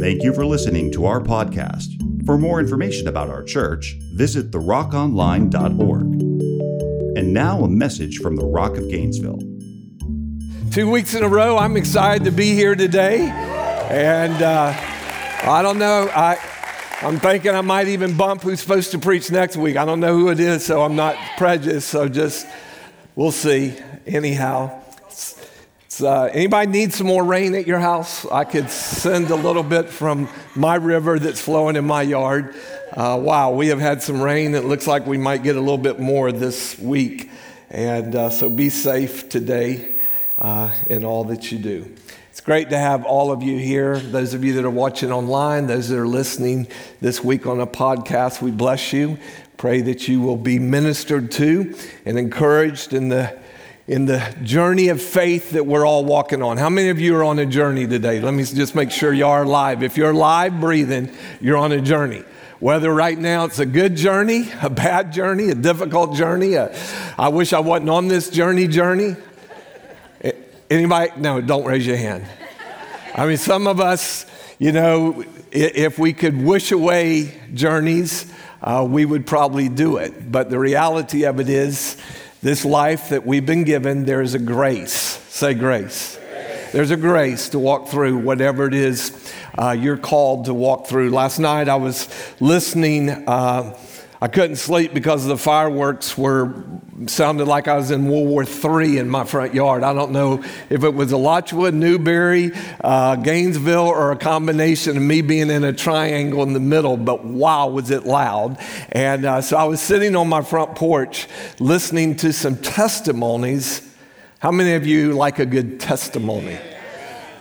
Thank you for listening to our podcast. For more information about our church, visit therockonline.org. And now a message from the Rock of Gainesville. Two weeks in a row, I'm excited to be here today. And uh, I don't know, I, I'm thinking I might even bump who's supposed to preach next week. I don't know who it is, so I'm not prejudiced. So just, we'll see. Anyhow. Uh, anybody need some more rain at your house? I could send a little bit from my river that's flowing in my yard. Uh, wow, we have had some rain. It looks like we might get a little bit more this week. And uh, so be safe today uh, in all that you do. It's great to have all of you here. Those of you that are watching online, those that are listening this week on a podcast, we bless you. Pray that you will be ministered to and encouraged in the in the journey of faith that we're all walking on. How many of you are on a journey today? Let me just make sure you are alive. If you're alive, breathing, you're on a journey. Whether right now it's a good journey, a bad journey, a difficult journey, a, I wish I wasn't on this journey journey. Anybody? No, don't raise your hand. I mean, some of us, you know, if we could wish away journeys, uh, we would probably do it. But the reality of it is, this life that we've been given, there is a grace. Say grace. grace. There's a grace to walk through whatever it is uh, you're called to walk through. Last night I was listening. Uh, I couldn't sleep because the fireworks were sounded like I was in World War III in my front yard. I don't know if it was Alachua, Newberry, uh, Gainesville, or a combination of me being in a triangle in the middle, but wow, was it loud. And uh, so I was sitting on my front porch listening to some testimonies. How many of you like a good testimony?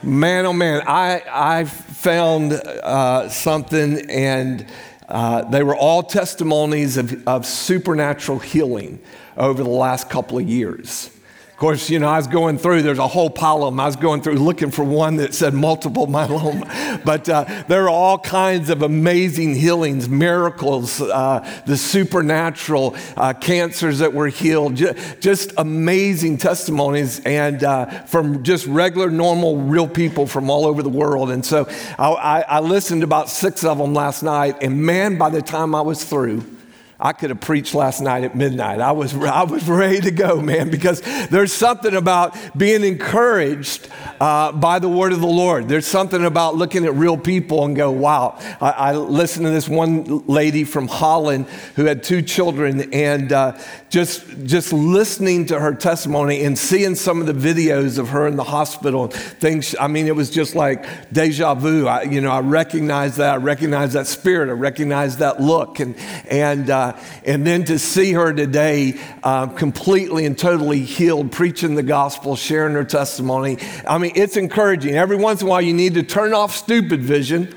Man, oh man, I, I found uh, something and uh, they were all testimonies of, of supernatural healing over the last couple of years. Course, you know, I was going through, there's a whole pile of them. I was going through looking for one that said multiple myeloma. But uh, there are all kinds of amazing healings, miracles, uh, the supernatural uh, cancers that were healed, just, amazing testimonies, and uh, from just regular, normal, real people from all over the world. And so I, I listened to about six of them last night, and man, by the time I was through, I could have preached last night at midnight. I was, I was ready to go, man, because there's something about being encouraged uh, by the word of the Lord. There's something about looking at real people and go, wow. I, I listened to this one lady from Holland who had two children, and uh, just, just listening to her testimony and seeing some of the videos of her in the hospital, things, I mean, it was just like deja vu. I, you know, I recognized that. I recognized that spirit. I recognized that look. And, and, uh, and then to see her today uh, completely and totally healed, preaching the gospel, sharing her testimony. I mean, it's encouraging. Every once in a while, you need to turn off stupid vision.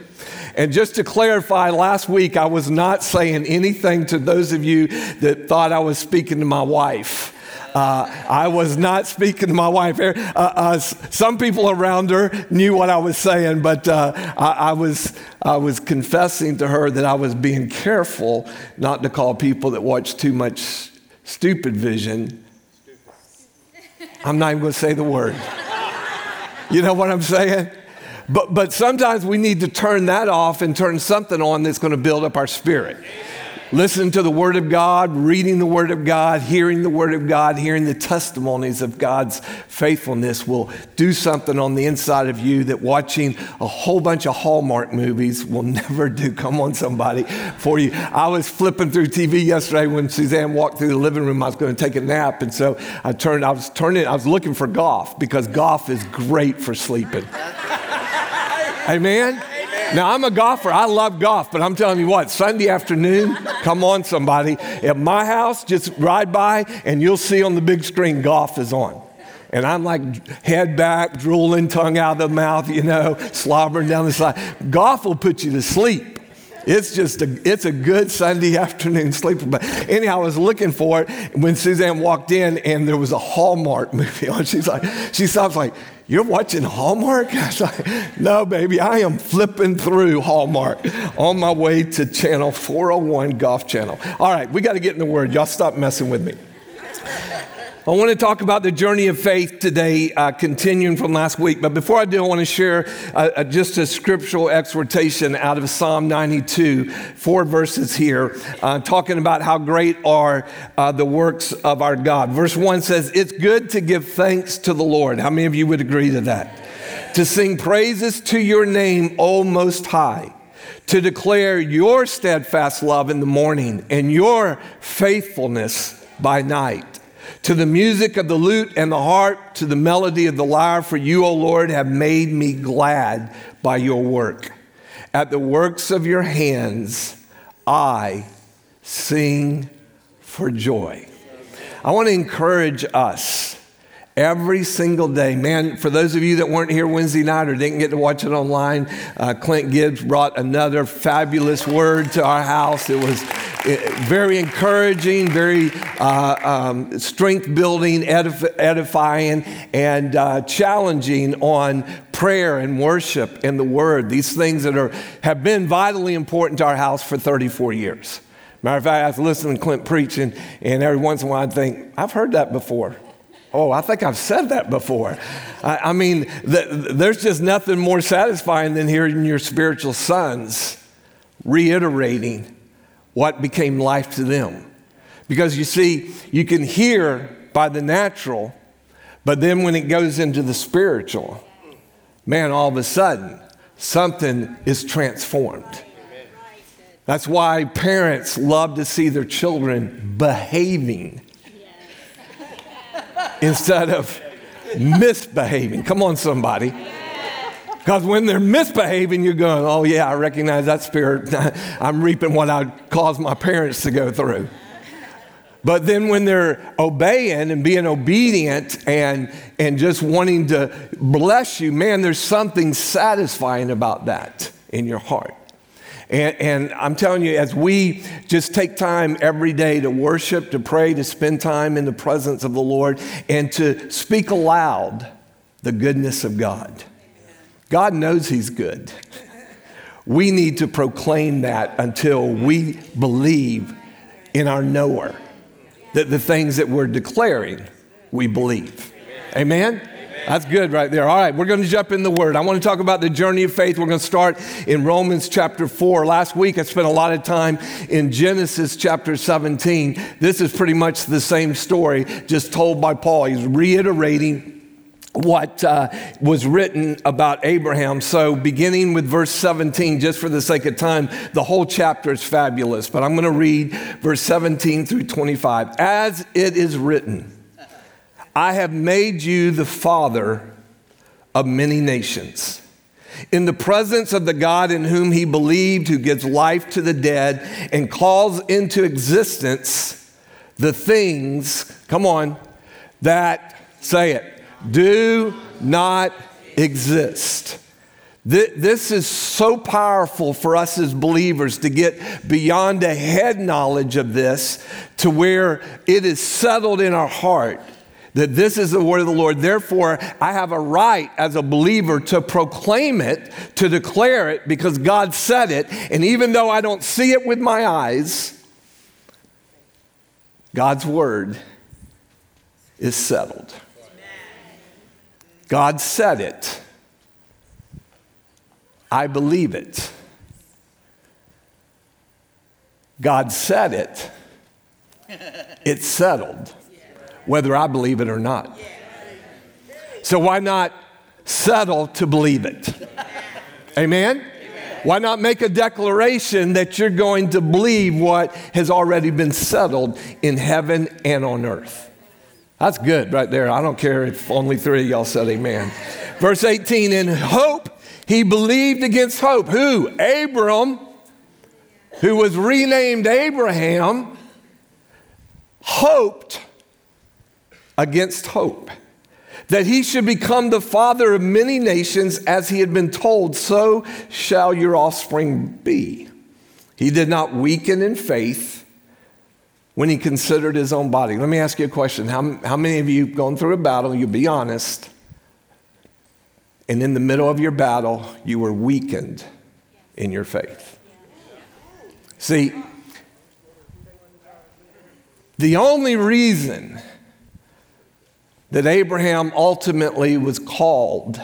And just to clarify, last week I was not saying anything to those of you that thought I was speaking to my wife. Uh, I was not speaking to my wife. Uh, uh, some people around her knew what I was saying, but uh, I, I, was, I was confessing to her that I was being careful not to call people that watch too much stupid vision. I'm not even going to say the word. You know what I'm saying? But, but sometimes we need to turn that off and turn something on that's going to build up our spirit listening to the Word of God, reading the Word of God, hearing the Word of God, hearing the testimonies of God's faithfulness will do something on the inside of you that watching a whole bunch of Hallmark movies will never do. Come on, somebody, for you. I was flipping through TV yesterday when Suzanne walked through the living room. I was going to take a nap, and so I turned. I was turning. I was looking for golf because golf is great for sleeping. Amen. Now, I'm a golfer. I love golf, but I'm telling you what, Sunday afternoon, come on, somebody. At my house, just ride by and you'll see on the big screen golf is on. And I'm like head back, drooling, tongue out of the mouth, you know, slobbering down the side. Golf will put you to sleep. It's just a, it's a good Sunday afternoon sleeper. But anyhow, I was looking for it when Suzanne walked in and there was a Hallmark movie on. She's like, she stops like, you're watching Hallmark? I was like, no, baby, I am flipping through Hallmark on my way to channel 401 Golf Channel. All right, we got to get in the Word. Y'all stop messing with me. I want to talk about the journey of faith today, uh, continuing from last week. But before I do, I want to share uh, uh, just a scriptural exhortation out of Psalm 92, four verses here, uh, talking about how great are the works of our God. Verse 1 says, It's good to give thanks to the Lord. How many of you would agree to that? To sing praises to your name, O Most High to declare your steadfast love in the morning and your faithfulness by night to the music of the lute and the harp, to the melody of the lyre, for you, O Lord, have made me glad by your work. At the works of your hands, I sing for joy. I want to encourage us every single day. Man, for those of you that weren't here Wednesday night or didn't get to watch it online, uh, Clint Gibbs brought another fabulous word to our house. It was very encouraging, very uh, um, strength building, edif- edifying, and uh, challenging on prayer and worship and the word. These things that are, have been vitally important to our house for 34 years. Matter of fact, I was listening to Clint preach, and, and every once in a while I'd think, I've heard that before. Oh, I think I've said that before. I, I mean, the, there's just nothing more satisfying than hearing your spiritual sons reiterating what became life to them. Because you see, you can hear by the natural, but then when it goes into the spiritual, man, all of a sudden, something is transformed. That's why parents love to see their children behaving instead of misbehaving. Come on, somebody. Because when they're misbehaving, you're going, oh, yeah, I recognize that spirit. I'm reaping what I caused my parents to go through. But then when they're obeying and being obedient and, and just wanting to bless you, man, there's something satisfying about that in your heart. And, and, I'm telling you, as we just take time every day to worship, to pray, to spend time in the presence of the Lord, and to speak aloud the goodness of God God knows He's good. We need to proclaim that until we believe in our knower that the things that we're declaring, we believe. Amen? That's good right there. All right, we're going to jump in the word. I want to talk about the journey of faith. We're going to start in Romans chapter 4. Last week I spent a lot of time in Genesis chapter 17. This is pretty much the same story, just told by Paul. He's reiterating what uh, was written about Abraham. So, beginning with verse 17, just for the sake of time, the whole chapter is fabulous, but I'm going to read verse 17 through 25. As it is written, I have made you the father of many nations. In the presence of the God in whom he believed, who gives life to the dead and calls into existence the things, come on, that, say it, do not exist. This is so powerful for us as believers to get beyond a head knowledge of this to where it is settled in our heart that this is the word of the Lord. Therefore, I have a right as a believer to proclaim it, to declare it, because God said it. And even though I don't see it with my eyes, God's word is settled. God said it. I believe it. God said it. It's settled, whether I believe it or not. So why not settle to believe it? Amen? Why not make a declaration that you're going to believe what has already been settled in heaven and on earth? That's good right there. I don't care if only three of y'all said amen. Verse 18, in hope he believed against hope. Who? Abram, who was renamed Abraham, hoped against hope that he should become the father of many nations as he had been told, so shall your offspring be. He did not weaken in faith when he considered his own body. Let me ask you a question. How, how many of you gone through a battle, you'll be honest, and in the middle of your battle, you were weakened in your faith? See, the only reason that Abraham ultimately was called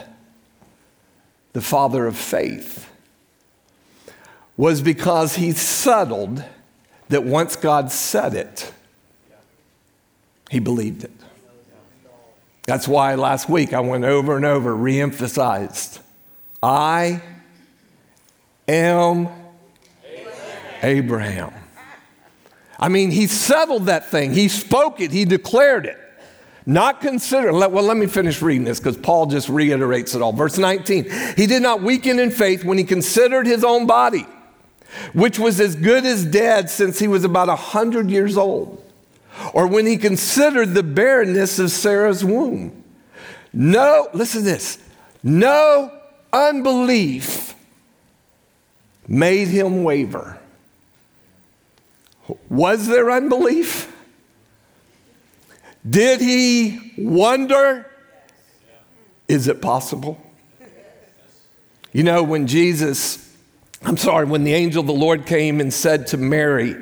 the father of faith was because he settled that once God said it, he believed it. That's why last week I went over and over, reemphasized I am Abraham. I mean, he settled that thing, he spoke it, he declared it. Not consider, well, let me finish reading this because Paul just reiterates it all. Verse 19, he did not weaken in faith when he considered his own body, which was as good as dead since he was about 100 years old, or when he considered the barrenness of Sarah's womb. No, listen to this, no unbelief made him waver. Was there unbelief? Did he wonder? Is it possible? You know, when Jesus, I'm sorry, when the angel of the Lord came and said to Mary,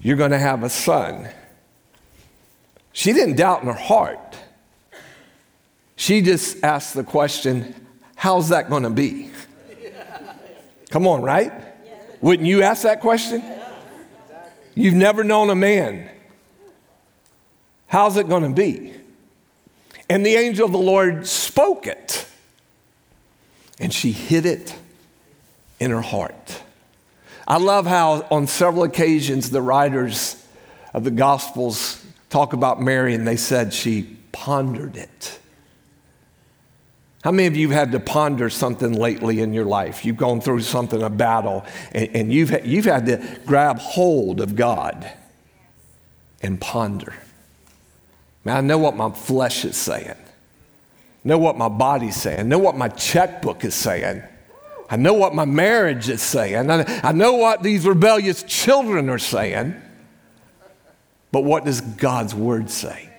You're going to have a son, she didn't doubt in her heart. She just asked the question, How's that going to be? Come on, right? Wouldn't you ask that question? You've never known a man. How's it going to be? And the angel of the Lord spoke it, and she hid it in her heart. I love how, on several occasions, the writers of the Gospels talk about Mary, and they said she pondered it. How many of you have had to ponder something lately in your life? You've gone through something, a battle, and, and you've, you've had to grab hold of God and ponder. Man, I know what my flesh is saying, know what my body's saying, know what my checkbook is saying. I know what my marriage is saying. I, I know what these rebellious children are saying. But what does God's word say?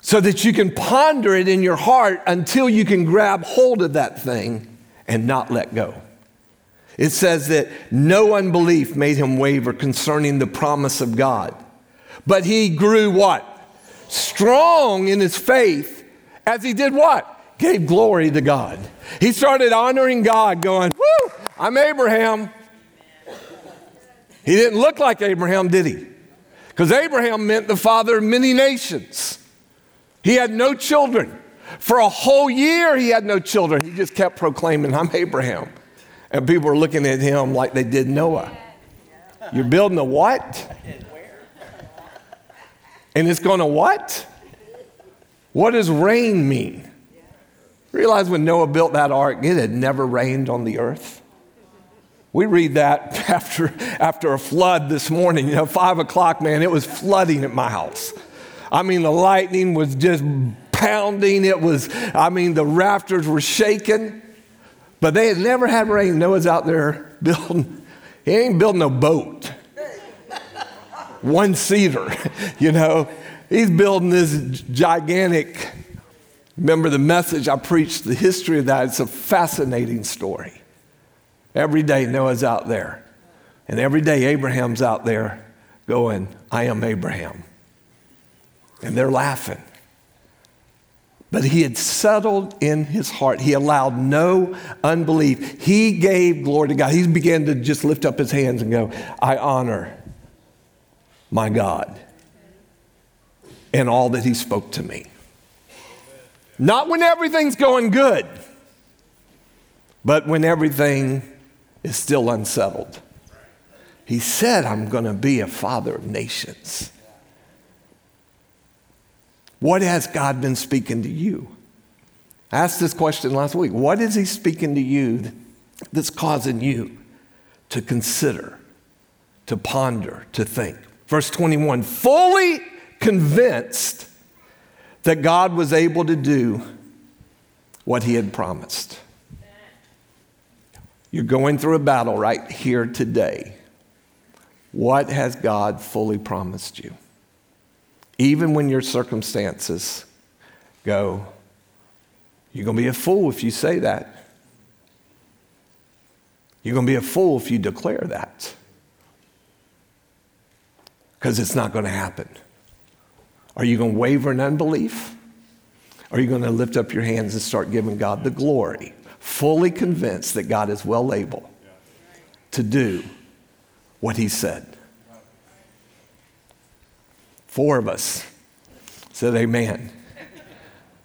so that you can ponder it in your heart until you can grab hold of that thing and not let go. It says that no unbelief made him waver concerning the promise of God, but he grew what? Strong in his faith as he did what? Gave glory to God. He started honoring God, going, Woo, I'm Abraham. He didn't look like Abraham, did he? Because Abraham meant the father of many nations. He had no children. For a whole year, he had no children. He just kept proclaiming, I'm Abraham. And people were looking at him like they did Noah. You're building a what? And it's going to what? What does rain mean? Realize when Noah built that ark, it had never rained on the earth. We read that after, after a flood this morning, you know, five o'clock, man, it was flooding at my house. I mean, the lightning was just pounding. It was, I mean, the rafters were shaking. But they had never had rain. Noah's out there building, he ain't building no boat. One seater, you know. He's building this gigantic, remember the message I preached, the history of that. It's a fascinating story. Every day Noah's out there. And every day Abraham's out there going, I am Abraham and they're laughing. But he had settled in his heart. He allowed no unbelief. He gave glory to God. He began to just lift up his hands and go, I honor my God and all that he spoke to me. Not when everything's going good, but when everything is still unsettled. He said, I'm going to be a father of nations. What has God been speaking to you? I asked this question last week. What is He speaking to you that's causing you to consider, to ponder, to think? Verse 21 fully convinced that God was able to do what He had promised. You're going through a battle right here today. What has God fully promised you? even when your circumstances go, you're going to be a fool if you say that. You're going to be a fool if you declare that. Because it's not going to happen. Are you going to waver in unbelief? Are you going to lift up your hands and start giving God the glory, fully convinced that God is well able to do what He said? Four of us said, Amen.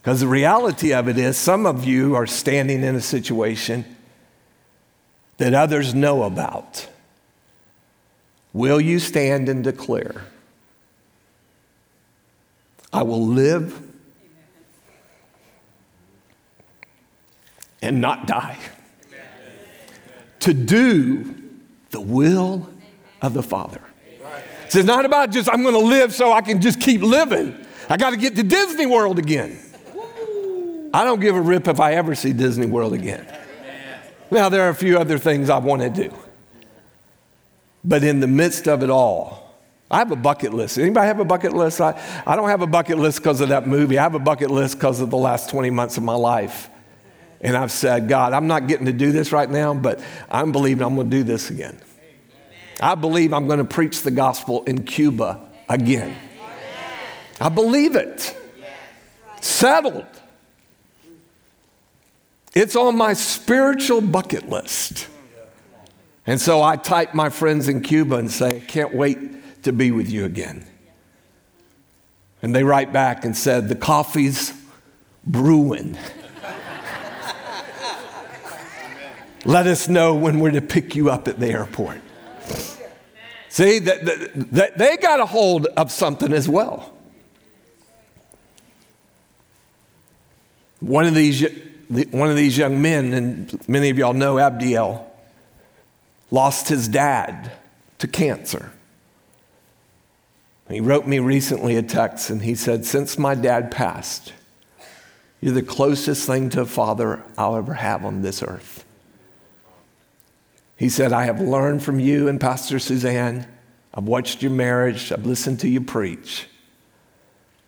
Because the reality of it is, some of you are standing in a situation that others know about. Will you stand and declare, I will live and not die to do the will of the Father? it's not about just, I'm going to live so I can just keep living. I got to get to Disney World again. I don't give a rip if I ever see Disney World again. Now, there are a few other things I want to do. But in the midst of it all, I have a bucket list. Anybody have a bucket list? I, I don't have a bucket list because of that movie. I have a bucket list because of the last 20 months of my life. And I've said, God, I'm not getting to do this right now, but I'm believing I'm going to do this again. I believe I'm going to preach the gospel in Cuba again. I believe it. Settled. It's on my spiritual bucket list. And so I type my friends in Cuba and say, I Can't wait to be with you again. And they write back and said, The coffee's brewing. Let us know when we're to pick you up at the airport. See, that, they got a hold of something as well. One of these, one of these young men, and many of y'all know Abdiel, lost his dad to cancer. He wrote me recently a text and he said, Since my dad passed, you're the closest thing to a father I'll ever have on this earth. He said, I have learned from you and Pastor Suzanne. I've watched your marriage. I've listened to you preach.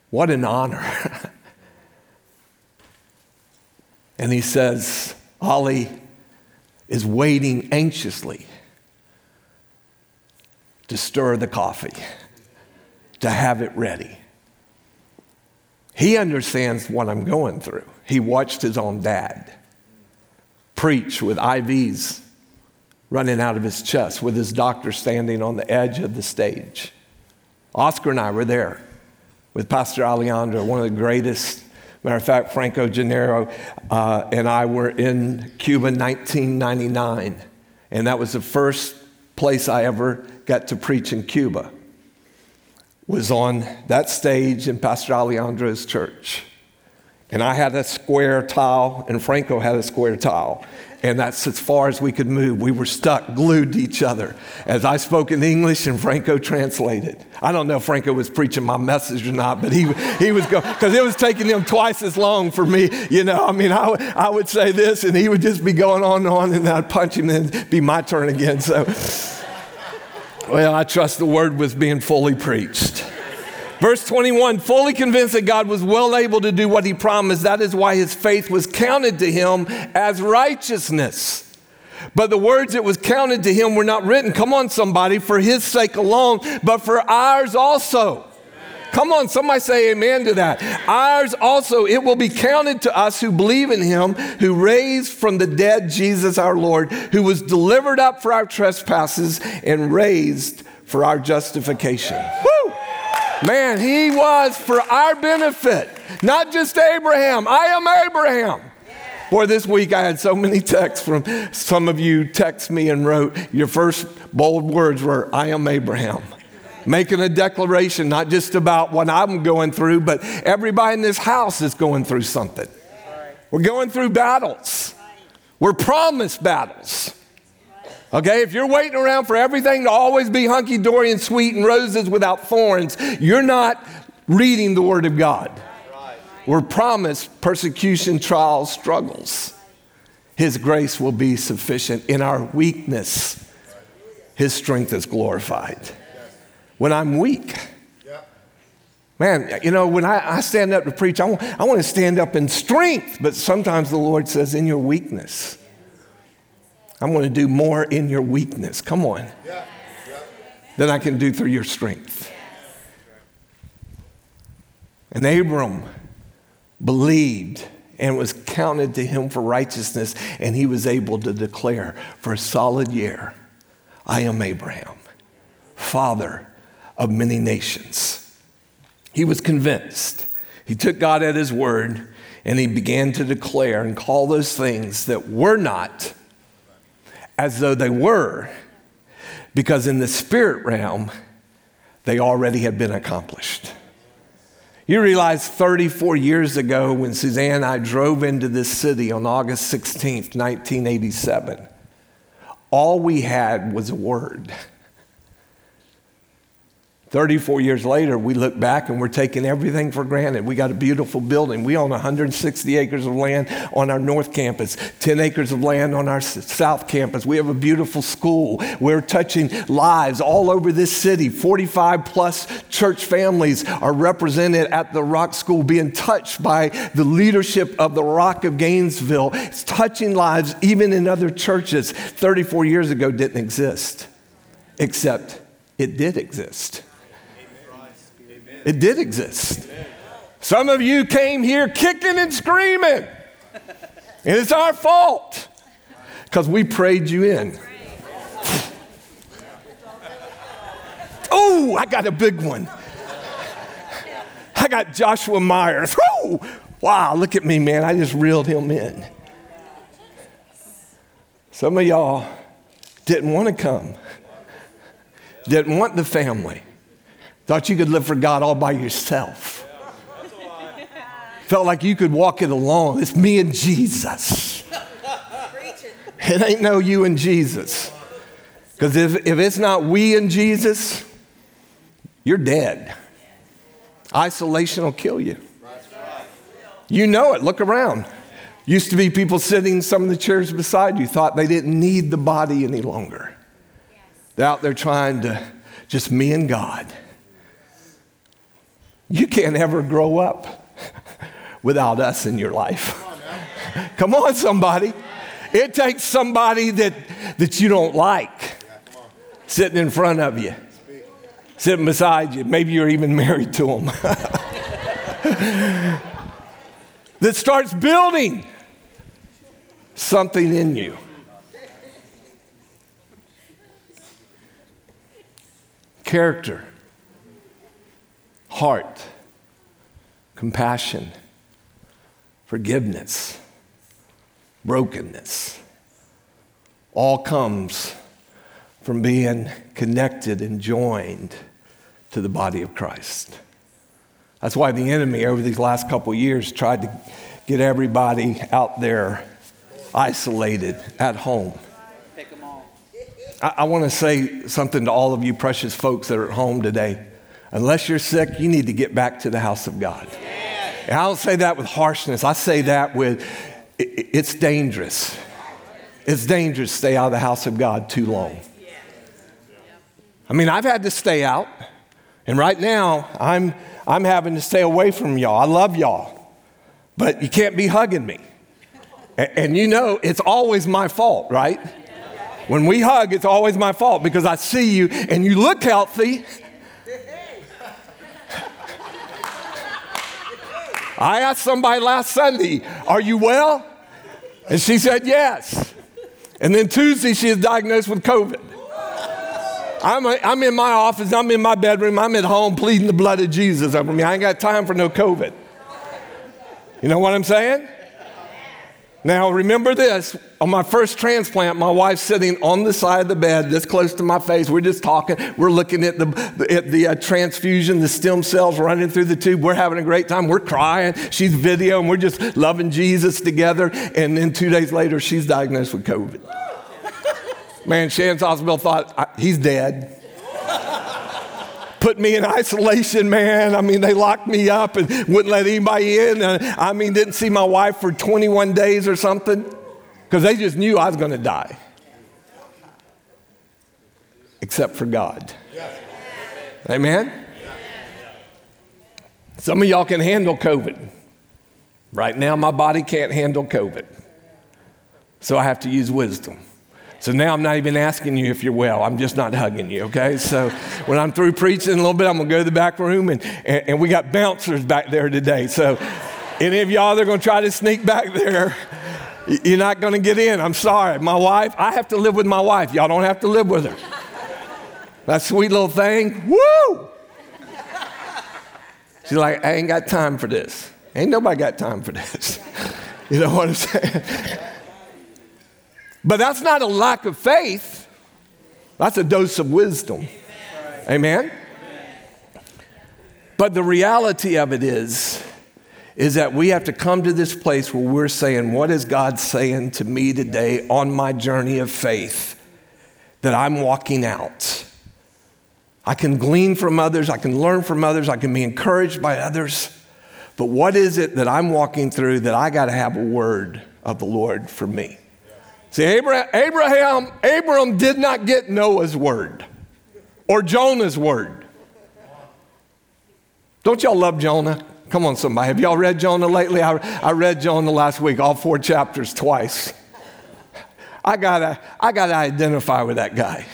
What an honor. and he says, Ollie is waiting anxiously to stir the coffee, to have it ready. He understands what I'm going through. He watched his own dad preach with IVs running out of his chest with his doctor standing on the edge of the stage. Oscar and I were there with Pastor Alejandro, one of the greatest. Matter of fact, Franco Gennaro uh, and I were in Cuba in 1999, and that was the first place I ever got to preach in Cuba. Was on that stage in Pastor Alejandro's church. And I had a square tile, and Franco had a square tile and that's as far as we could move. We were stuck, glued to each other as I spoke in English and Franco translated. I don't know if Franco was preaching my message or not, but he, he was going, because it was taking him twice as long for me. You know, I mean, I, I would say this and he would just be going on and on, and I'd punch him and it'd be my turn again. So, well, I trust the word was being fully preached. Verse 21 fully convinced that God was well able to do what he promised. That is why his faith was counted to him as righteousness. But the words that was counted to him were not written, come on, somebody, for his sake alone, but for ours also. Come on, somebody say amen to that. Ours also, it will be counted to us who believe in him, who raised from the dead Jesus our Lord, who was delivered up for our trespasses and raised for our justification. Woo! Man, he was for our benefit, not just Abraham. I am Abraham. Boy, this week I had so many texts from some of you text me and wrote, your first bold words were, I am Abraham. Making a declaration, not just about what I'm going through, but everybody in this house is going through something. We're going through battles. We're promised battles. Okay, if you're waiting around for everything to always be hunky dory and sweet and roses without thorns, you're not reading the Word of God. We're promised persecution, trials, struggles. His grace will be sufficient in our weakness. His strength is glorified. When I'm weak, man, you know, when I, I stand up to preach, I want, I want to stand up in strength, but sometimes the Lord says, in your weakness. I'm going to do more in your weakness. Come on. Than I can do through your strength. And Abram believed and was counted to him for righteousness, and he was able to declare for a solid year I am Abraham, father of many nations. He was convinced. He took God at his word and he began to declare and call those things that were not as though they were, because in the spirit realm, they already had been accomplished. You realize 34 years ago when Suzanne and I drove into this city on August 16th, 1987, all we had was a word. 34 years later, we look back and we're taking everything for granted. We got a beautiful building. We own 160 acres of land on our north campus, 10 acres of land on our south campus. We have a beautiful school. We're touching lives all over this city. 45 plus church families are represented at the Rock School, being touched by the leadership of the Rock of Gainesville. It's touching lives even in other churches 34 years ago didn't exist, except it did exist. It did exist. Some of you came here kicking and screaming, and it's our fault because we prayed you in. Oh, I got a big one. I got Joshua Myers. Woo! Wow, look at me, man. I just reeled him in. Some of y'all didn't want to come, didn't want the family. Thought you could live for God all by yourself. Felt like you could walk it alone. It's me and Jesus. It ain't no you and Jesus. Because if, if it's not we and Jesus, you're dead. Isolation will kill you. You know it. Look around. Used to be people sitting in some of the chairs beside you, thought they didn't need the body any longer. They're out there trying to just me and God. You can't ever grow up without us in your life. Come on, somebody. It takes somebody that, that you don't like sitting in front of you, sitting beside you. Maybe you're even married to them. that starts building something in you. Character heart, compassion, forgiveness, brokenness. All comes from being connected and joined to the body of Christ. That's why the enemy, over these last couple years, tried to get everybody out there isolated at home. I, I want to say something to all of you precious folks that are at home today. Unless you're sick, you need to get back to the house of God. And I don't say that with harshness. I say that with it's dangerous. It's dangerous to stay out of the house of God too long. I mean, I've had to stay out, and right now I'm, I'm having to stay away from y'all. I love y'all, but you can't be hugging me. And, and you know, it's always my fault, right? When we hug, it's always my fault because I see you and you look healthy I asked somebody last Sunday, Are you well? And she said, Yes. And then Tuesday, she is diagnosed with COVID. I'm, a, I'm in my office, I'm in my bedroom, I'm at home pleading the blood of Jesus over me. I ain't got time for no COVID. You know what I'm saying? Now, remember this on my first transplant, my wife's sitting on the side of the bed, this close to my face. We're just talking. We're looking at the, at the uh, transfusion, the stem cells running through the tube. We're having a great time. We're crying. She's video, and we're just loving Jesus together. And then two days later, she's diagnosed with COVID. Man, Shands Hospital thought he's dead put me in isolation, man. I mean, they locked me up and wouldn't let anybody in. Uh, I mean, didn't see my wife for 21 days or something because they just knew I was going to die. Except for God. Amen? Some of y'all can handle COVID. Right now, my body can't handle COVID. So I have to use wisdom. So now I'm not even asking you if you're well. I'm just not hugging you, okay? So when I'm through preaching a little bit, I'm gonna go to the back room and, and, and we got bouncers back there today. So any of y'all that are gonna try to sneak back there, you're not gonna get in. I'm sorry. My wife, I have to live with my wife. Y'all don't have to live with her. That sweet little thing, woo! She's like, I ain't got time for this. Ain't nobody got time for this. you know what I'm saying? But that's not a lack of faith. That's a dose of wisdom. Amen? But the reality of it is, is that we have to come to this place where we're saying, What is God saying to me today on my journey of faith that I'm walking out? I can glean from others, I can learn from others, I can be encouraged by others. But what is it that I'm walking through that I got to have a word of the Lord for me? See, Abraham, Abraham did not get Noah's word or Jonah's word. Don't y'all love Jonah? Come on, somebody. Have y'all read Jonah lately? I, I read Jonah last week, all four chapters twice. I gotta, I gotta identify with that guy.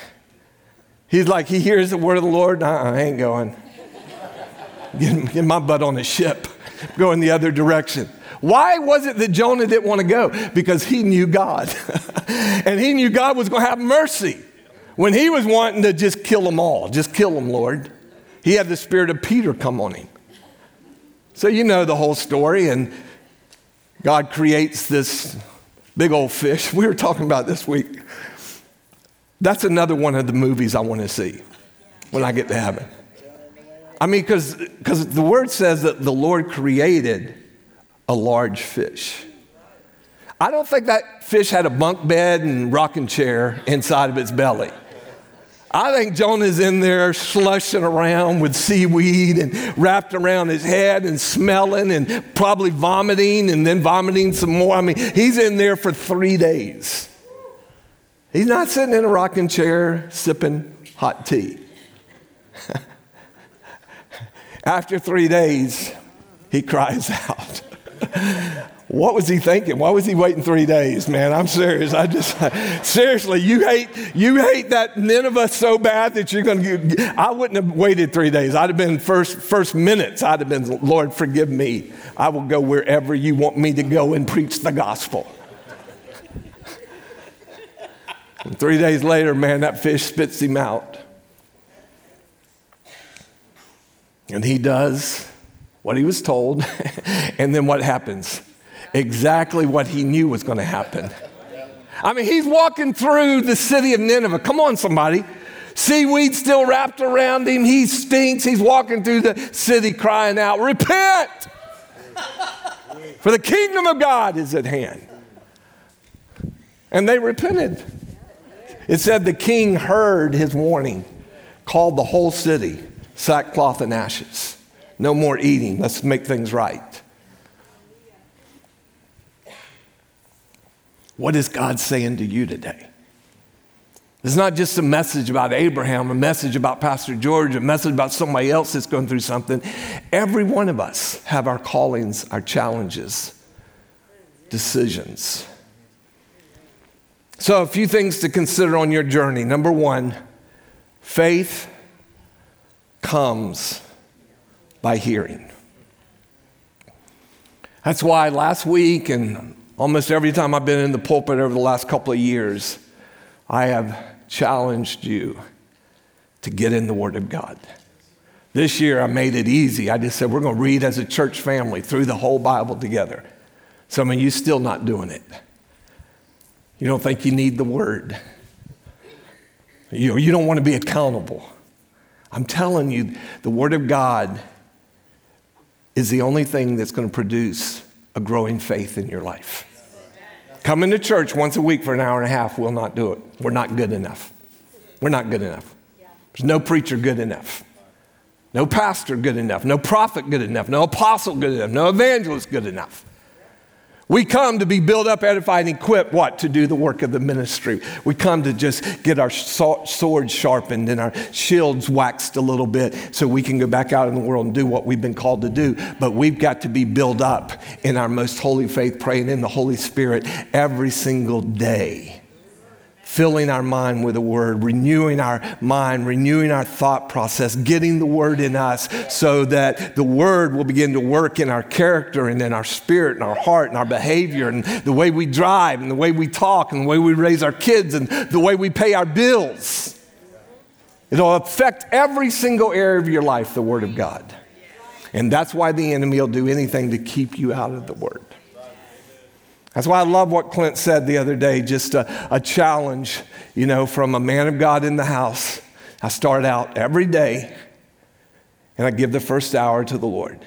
He's like, he hears the word of the Lord. Uh-uh, I ain't going. Get, get my butt on the ship, going the other direction. Why was it that Jonah didn't want to go? Because he knew God. and he knew God was going to have mercy when he was wanting to just kill them all. Just kill them, Lord. He had the spirit of Peter come on him. So you know the whole story, and God creates this big old fish. We were talking about this week. That's another one of the movies I want to see when I get to heaven. I mean, because the word says that the Lord created a large fish. I don't think that fish had a bunk bed and rocking chair inside of its belly. I think Jonah's in there slushing around with seaweed and wrapped around his head and smelling and probably vomiting and then vomiting some more. I mean, he's in there for three days. He's not sitting in a rocking chair sipping hot tea. After three days, he cries out what was he thinking? Why was he waiting three days, man? I'm serious. I just, seriously, you hate, you hate that Nineveh so bad that you're going to, I wouldn't have waited three days. I'd have been first, first minutes, I'd have been, Lord, forgive me. I will go wherever you want me to go and preach the gospel. And three days later, man, that fish spits him out. And he does what he was told. and then what happens? Exactly what he knew was going to happen. I mean, he's walking through the city of Nineveh. Come on, somebody. Seaweed still wrapped around him. He stinks. He's walking through the city crying out, Repent! For the kingdom of God is at hand. And they repented. It said the king heard his warning, called the whole city sackcloth and ashes. No more eating. Let's make things right. What is God saying to you today? It's not just a message about Abraham, a message about Pastor George, a message about somebody else that's going through something. Every one of us have our callings, our challenges, decisions. So, a few things to consider on your journey. Number one, faith comes by hearing. That's why last week and almost every time I've been in the pulpit over the last couple of years, I have challenged you to get in the Word of God. This year I made it easy. I just said we're going to read as a church family through the whole Bible together. Some of you still not doing it. You don't think you need the Word. You, you don't want to be accountable. I'm telling you, the Word of God is the only thing that's going to produce a growing faith in your life. Coming to church once a week for an hour and a half will not do it. We're not good enough. We're not good enough. There's no preacher good enough. No pastor good enough. No prophet good enough. No apostle good enough. No evangelist good enough. We come to be built up, edified, and equipped, what? To do the work of the ministry. We come to just get our swords sharpened and our shields waxed a little bit so we can go back out in the world and do what we've been called to do. But we've got to be built up in our most holy faith, praying in the Holy Spirit every single day. Filling our mind with the word, renewing our mind, renewing our thought process, getting the word in us so that the word will begin to work in our character and in our spirit and our heart and our behavior and the way we drive and the way we talk and the way we raise our kids and the way we pay our bills. It'll affect every single area of your life, the word of God. And that's why the enemy will do anything to keep you out of the word. That's why I love what Clint said the other day, just a, a challenge, you know, from a man of God in the house. I start out every day and I give the first hour to the Lord.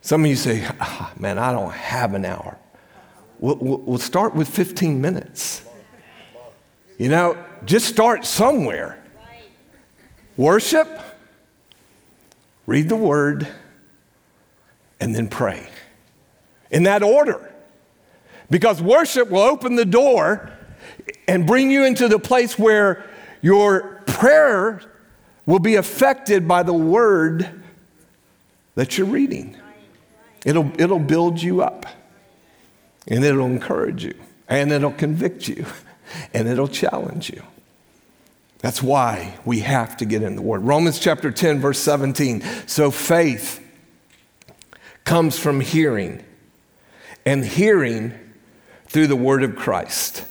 Some of you say, oh, man, I don't have an hour. We'll, we'll, start with 15 minutes. You know, just start somewhere. Worship, read the word, and then pray in that order. Because worship will open the door and bring you into the place where your prayer will be affected by the word that you're reading. It'll, it'll build you up and it'll encourage you and it'll convict you and it'll challenge you. That's why we have to get in the Word. Romans chapter 10, verse 17. So faith comes from hearing, and hearing through the word of Christ.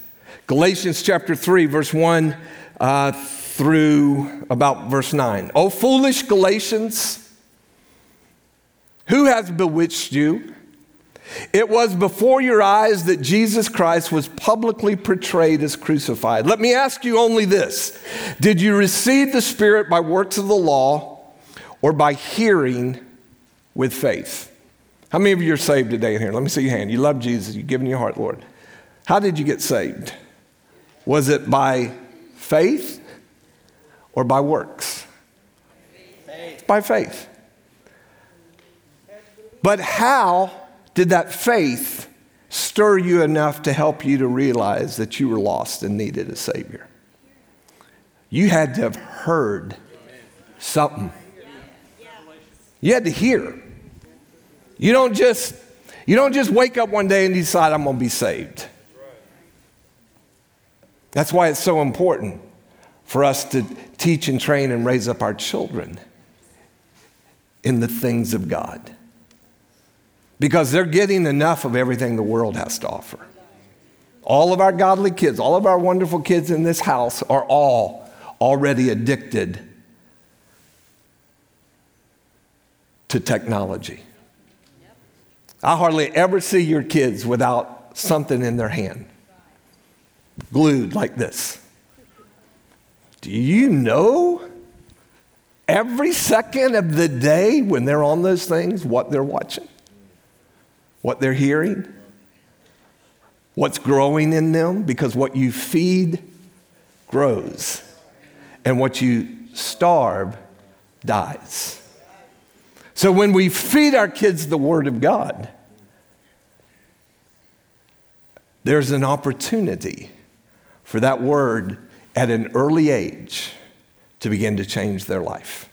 Galatians chapter 3, verse 1 uh, through about verse 9. O foolish Galatians, who has bewitched you? It was before your eyes that Jesus Christ was publicly portrayed as crucified. Let me ask you only this Did you receive the Spirit by works of the law or by hearing with faith? How many of you are saved today in here? Let me see your hand. You love Jesus, you've given your heart, Lord. How did you get saved? Was it by faith or by works? Faith. By faith. But how did that faith stir you enough to help you to realize that you were lost and needed a Savior? You had to have heard something. You had to hear. You don't just you don't just wake up one day and decide I'm going to be saved. That's why it's so important for us to teach and train and raise up our children in the things of God. Because they're getting enough of everything the world has to offer. All of our godly kids, all of our wonderful kids in this house are all already addicted to technology. I hardly ever see your kids without something in their hand, glued like this. Do you know every second of the day when they're on those things what they're watching, what they're hearing, what's growing in them? Because what you feed grows, and what you starve dies. So when we feed our kids the Word of God, there's an opportunity for that Word at an early age to begin to change their life.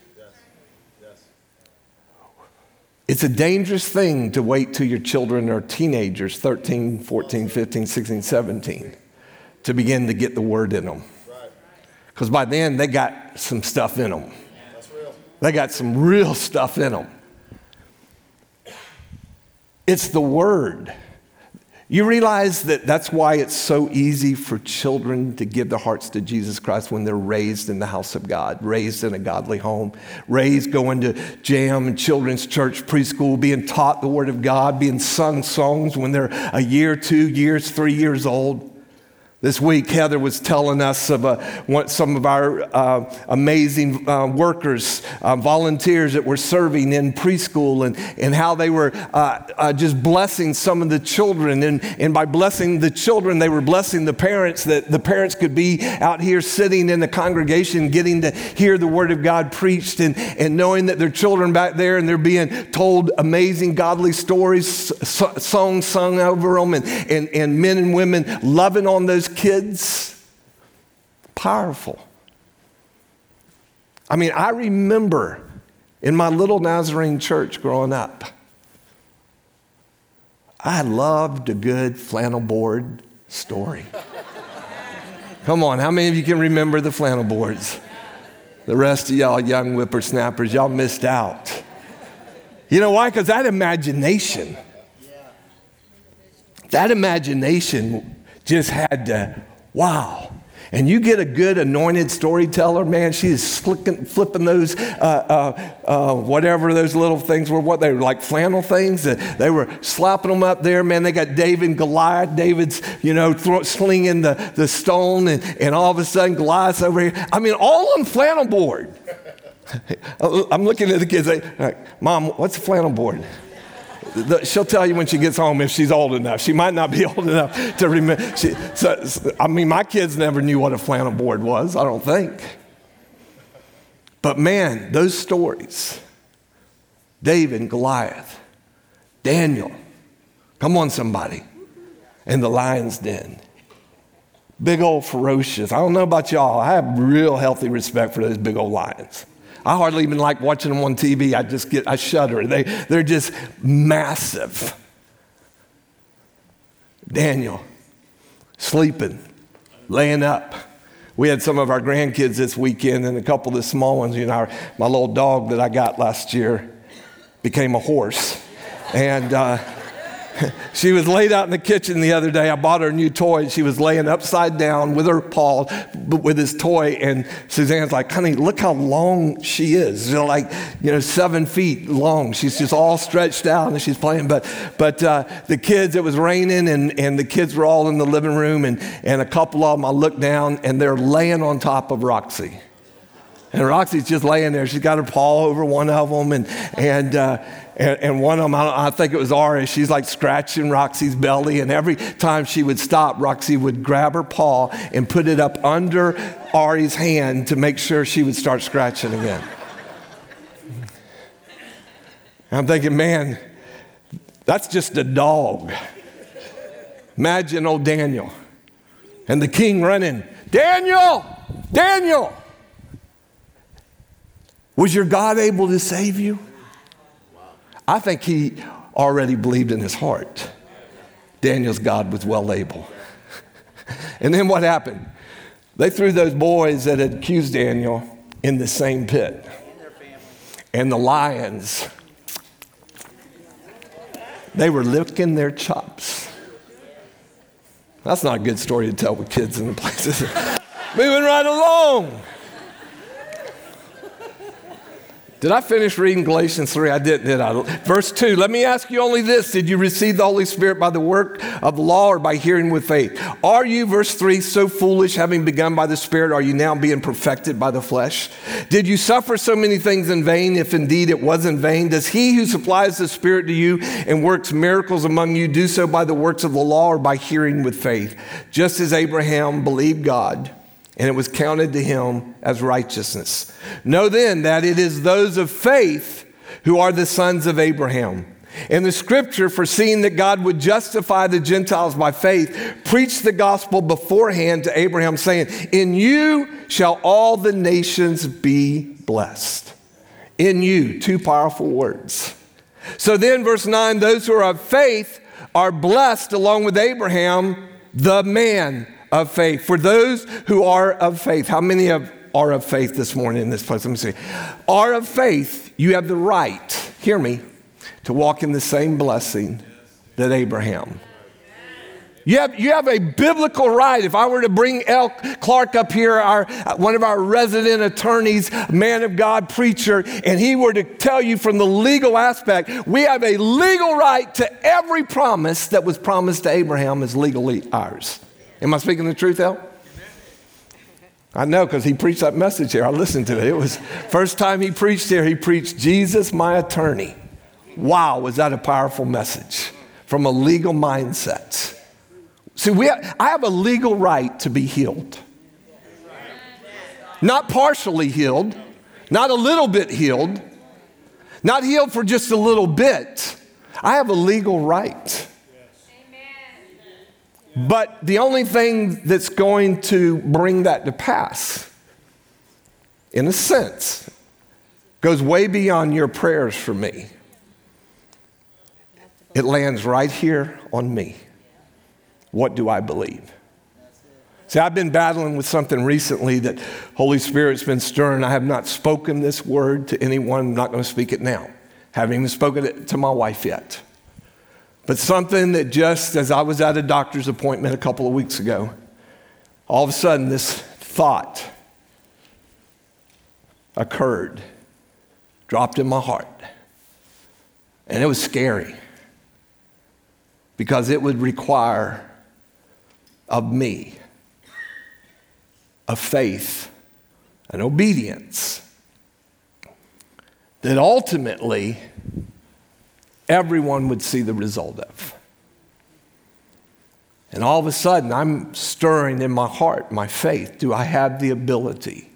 It's a dangerous thing to wait till your children are teenagers, 13, 14, 15, 16, 17, to begin to get the word in them. Because by then, they got some stuff in them. They got some real stuff in them. It's the Word. You realize that that's why it's so easy for children to give their hearts to Jesus Christ when they're raised in the house of God, raised in a godly home, raised going to jam and children's church, preschool, being taught the Word of God, being sung songs when they're a year, two years, three years old. This week, Heather was telling us of uh, some of our uh, amazing uh, workers, uh, volunteers that were serving in preschool, and, and how they were uh, just blessing some of the children. And, and by blessing the children, they were blessing the parents, that the parents could be out here sitting in the congregation, getting to hear the Word of God preached, and, and knowing that their children back there and they're being told amazing godly stories, songs sung over them, and, and, and men and women loving on those kids. Powerful. I mean, I remember in my little Nazarene church growing up, I loved a good flannel board story. Come on, how many of you can remember the flannel boards? The rest of y'all young whippersnappers, y'all missed out. You know why? Because that imagination, that imagination just had to, wow. And you get a good anointed storyteller, man, she is flicking, flipping those, uh, uh, uh, whatever those little things were, what they were like flannel things. They were slapping them up there, man. They got David and Goliath. David's, you know, throw, slinging the, the stone, and, and all of a sudden Goliath's over here. I mean, all on flannel board. I'm looking at the kids, like, Mom, what's a flannel board? She'll tell you when she gets home if she's old enough. She might not be old enough to remember. She, so, I mean, my kids never knew what a flannel board was, I don't think. But man, those stories David and Goliath, Daniel, come on, somebody, in the lion's den. Big old ferocious. I don't know about y'all. I have real healthy respect for those big old lions. I hardly even like watching them on TV. I just get, I shudder. They, they're just massive. Daniel, sleeping, laying up. We had some of our grandkids this weekend and a couple of the small ones. You know, my little dog that I got last year became a horse. And, uh, she was laid out in the kitchen the other day. I bought her a new toy. And She was laying upside down with her paw, with his toy. And Suzanne's like, honey, look how long she is. Know, like, you know, seven feet long. She's just all stretched out and she's playing. But, but uh, the kids, it was raining and, and the kids were all in the living room. And, and a couple of them, I looked down and they're laying on top of Roxy. And Roxy's just laying there. She's got her paw over one of them. And, and, uh, and, and, one of them, I, I, think it was Ari, she's like scratching Roxy's belly. And every time she would stop, Roxy would grab her paw and put it up under Ari's hand to make sure she would start scratching again. And I'm thinking, man, that's just a dog. Imagine old Daniel and the king running, Daniel, Daniel. Was your God able to save you? I think he already believed in his heart. Daniel's God was well able. and then what happened? They threw those boys that had accused Daniel in the same pit. And the lions, they were licking their chops. That's not a good story to tell with kids in the places. Moving right along. Did I finish reading Galatians 3? I didn't, did I? Verse 2, let me ask you only this Did you receive the Holy Spirit by the work of the law or by hearing with faith? Are you, verse 3, so foolish, having begun by the Spirit, are you now being perfected by the flesh? Did you suffer so many things in vain, if indeed it was in vain? Does he who supplies the Spirit to you and works miracles among you do so by the works of the law or by hearing with faith? Just as Abraham believed God and it was counted to him as righteousness. Know then that it is those of faith who are the sons of Abraham. And the scripture, foreseeing that God would justify the Gentiles by faith, preached the gospel beforehand to Abraham, saying, In you shall all the nations be blessed. In you, two powerful words. So then, verse 9, those who are of faith are blessed along with Abraham, the man of faith. For those who are of faith, how many of are of faith this morning in this place? Let me see. Are of faith, you have the right, hear me, to walk in the same blessing that Abraham. You have, you have a biblical right. If I were to bring El Clark up here, our, one of our resident attorneys, man of God preacher, and he were to tell you from the legal aspect, we have a legal right to every promise that was promised to Abraham is legally ours. Am I speaking the truth, El? I know because he preached that message here. I listened to it. It was first time he preached here. He preached Jesus, my attorney. Wow, was that a powerful message from a legal mindset? See, we have, I have a legal right to be healed, not partially healed, not a little bit healed, not healed for just a little bit. I have a legal right. But the only thing that's going to bring that to pass, in a sense, goes way beyond your prayers for me. It lands right here on me. what do I believe? See, I've been battling with something recently that Holy Spirit's been stirring. I have not spoken this word to anyone. I'm not going to speak it now. Haven't even spoken it to my wife yet. But something that just as I was at a doctor's appointment a couple of weeks ago, all of a sudden this thought occurred, dropped in my heart. And it was scary because it would require of me a faith, an obedience that ultimately everyone would see the result of. And all of a sudden, I'm stirring in my heart my faith. Do I have the ability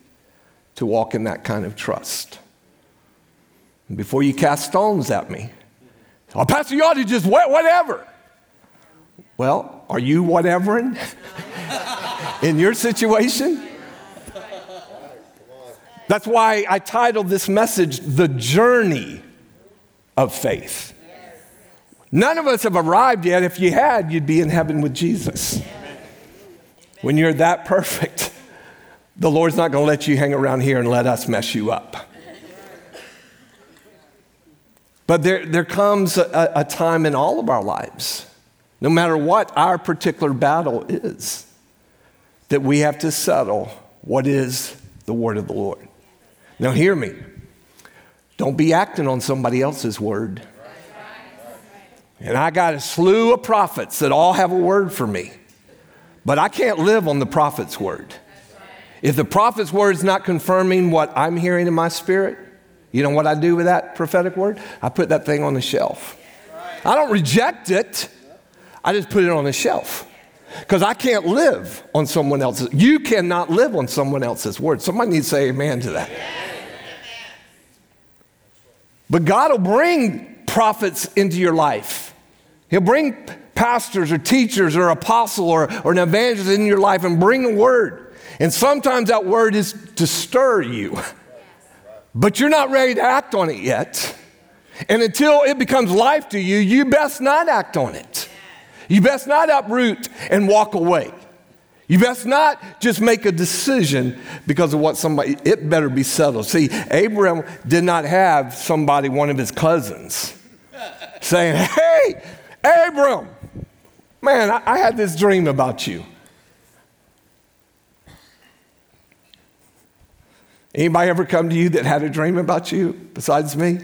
to walk in that kind of trust? And before you cast stones at me, oh, Pastor, you ought to just whatever. Well, are you whatevering in your situation? That's why I titled this message, The Journey of Faith. None of us have arrived yet. If you had, you'd be in heaven with Jesus. When you're that perfect, the Lord's not going to let you hang around here and let us mess you up. But there, there comes a, a time in all of our lives, no matter what our particular battle is, that we have to settle what is the word of the Lord. Now, hear me. Don't be acting on somebody else's word. And I got a slew of prophets that all have a word for me. But I can't live on the prophet's word. If the prophet's word is not confirming what I'm hearing in my spirit, you know what I do with that prophetic word? I put that thing on the shelf. I don't reject it, I just put it on the shelf. Because I can't live on someone else's. You cannot live on someone else's word. Somebody needs to say amen to that. But God will bring prophets into your life. He'll bring pastors or teachers or apostle or, or an evangelist in your life and bring a word. And sometimes that word is to stir you, but you're not ready to act on it yet. And until it becomes life to you, you best not act on it. You best not uproot and walk away. You best not just make a decision because of what somebody, it better be settled. See, Abraham did not have somebody, one of his cousins, saying, Hey, Abram, man, I, I had this dream about you. Anybody ever come to you that had a dream about you besides me?